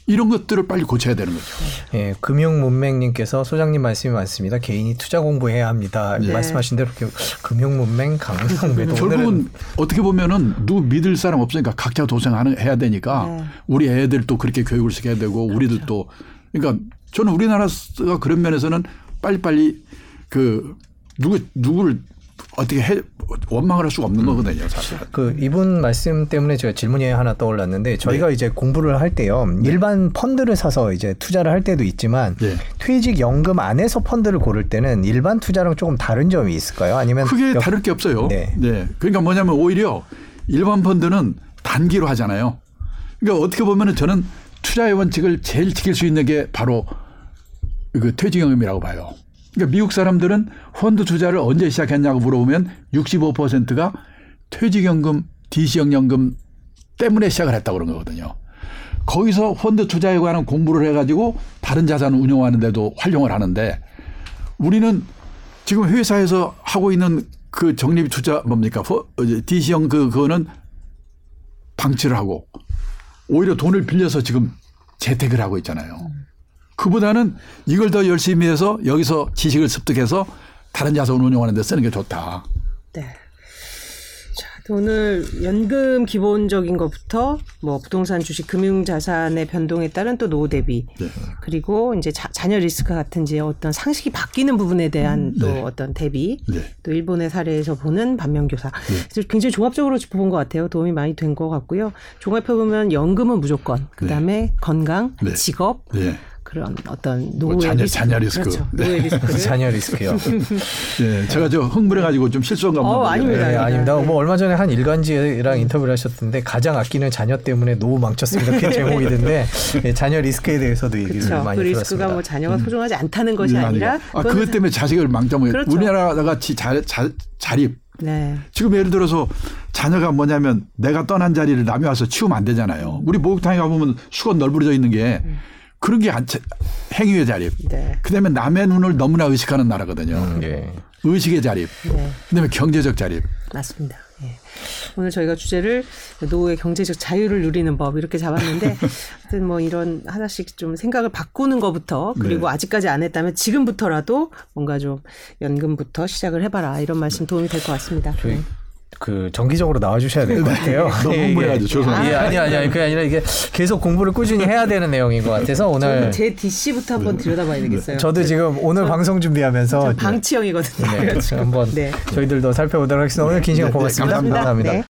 이런 것들을 빨리 고쳐야 되는 거죠. 예, 금융문맹님께서 소장님 말씀이 많습니다. 개인이 투자 공부해야 합니다. 네. 말씀하신 대로 이렇게 금융문맹, 강명매도 결국은 어떻게 보면은 누구 믿을 사람 없으니까 각자 도생하는 해야 되니까 네. 우리 애들도 그렇게 교육을 시켜야 되고 우리도 또 그러니까 저는 우리나라가 그런 면에서는 빨리빨리 그 누구 누구를 어떻게 해 원망을 할 수가 없는 거거든요. 사실. 그 이분 말씀 때문에 제가 질문이 하나 떠올랐는데 저희가 이제 공부를 할 때요 일반 펀드를 사서 이제 투자를 할 때도 있지만 네. 퇴직 연금 안에서 펀드를 고를 때는 일반 투자랑 조금 다른 점이 있을까요? 아니면 크게 역- 다를 게 없어요. 네. 네. 그러니까 뭐냐면 오히려 일반 펀드는 단기로 하잖아요. 그러니까 어떻게 보면은 저는 투자의 원칙을 제일 지킬 수 있는 게 바로 그 퇴직연금이라고 봐요. 그러니까 미국 사람들은 펀드 투자를 언제 시작했냐고 물어보면 65%가 퇴직연금, DC연금 때문에 시작을 했다고 그런 거거든요. 거기서 펀드 투자에 관한 공부를 해가지고 다른 자산을 운용하는데도 활용을 하는데 우리는 지금 회사에서 하고 있는 그 적립 투자 뭡니까? 퍼- 어, DC형 그 그거는 방치를 하고 오히려 돈을 빌려서 지금 재테크를 하고 있잖아요. 그보다는 이걸 더 열심히 해서 여기서 지식을 습득해서 다른 자산 운용하는 데 쓰는 게 좋다. 네. 자, 오늘 연금 기본적인 것부터 뭐 부동산, 주식, 금융 자산의 변동에 따른 또 노후 대비 네. 그리고 이제 자, 자녀 리스크 같은 이제 어떤 상식이 바뀌는 부분에 대한 또 네. 어떤 대비 네. 또 일본의 사례에서 보는 반면교사 그래서 굉장히 종합적으로 짚어본 것 같아요. 도움이 많이 된 것 같고요. 종합해 보면 연금은 무조건 그 다음에 건강, 네. 직업 네. 그런 어떤 뭐 노후의 자녀- 리스크, 자녀 리스크. 그렇죠. 네. 노후의 리스크를 자녀 리스크요. 네. 제가 저 흥분해가지고 좀 실수한 거 어, 아닙니다. 네, 아닙니다. 네. 뭐 얼마 전에 한 일간지랑 인터뷰를 하셨던데 가장 아끼는 자녀 때문에 노후 망쳤습니다. 그 제목이던데 네, 자녀 리스크에 대해서도 얘기를 그렇죠. 많이 그 리스크가 들었습니다. 음. 뭐 자녀가 소중하지 않다는 것이 아니라 아, 그것 때문에 자식을 망자면 그렇죠. 우리나라 같이 자, 자, 자립 네. 지금 예를 들어서 자녀가 뭐냐면 내가 떠난 자리를 남이 와서 치우면 안 되잖아요. 우리 목욕탕에 가보면 수건 널브러져 있는 게 그런 게 안- 행위의 자립. 네. 그다음에 남의 눈을 너무나 의식하는 나라거든요. 음, 예. 의식의 자립. 네. 그다음에 경제적 자립. 맞습니다. 예. 오늘 저희가 주제를 노후의 경제적 자유를 누리는 법 이렇게 잡았는데 하여튼 뭐 이런 하나씩 좀 생각을 바꾸는 것부터 그리고 네. 아직까지 안 했다면 지금부터라도 뭔가 좀 연금부터 시작을 해봐라 이런 말씀 도움이 될 것 같습니다. 저희 네. 그 정기적으로 나와주셔야 될 것 같아요. 너무 예, 흥분해가지고 예. 죄송합니다. 예, 아니 아니 아니 그게 아니라 이게 계속 공부를 꾸준히 해야 되는 내용인 것 같아서 오늘 제 DC부터 한번 들여다봐야 되겠어요. 저도 지금 오늘 방송 준비하면서 저 방치형이거든요. 네, 그래가지고. 한번 네. 저희들도 살펴보도록 하겠습니다. 오늘 긴 시간 네, 네, 고맙습니다. 감사합니다. 감사합니다. 네.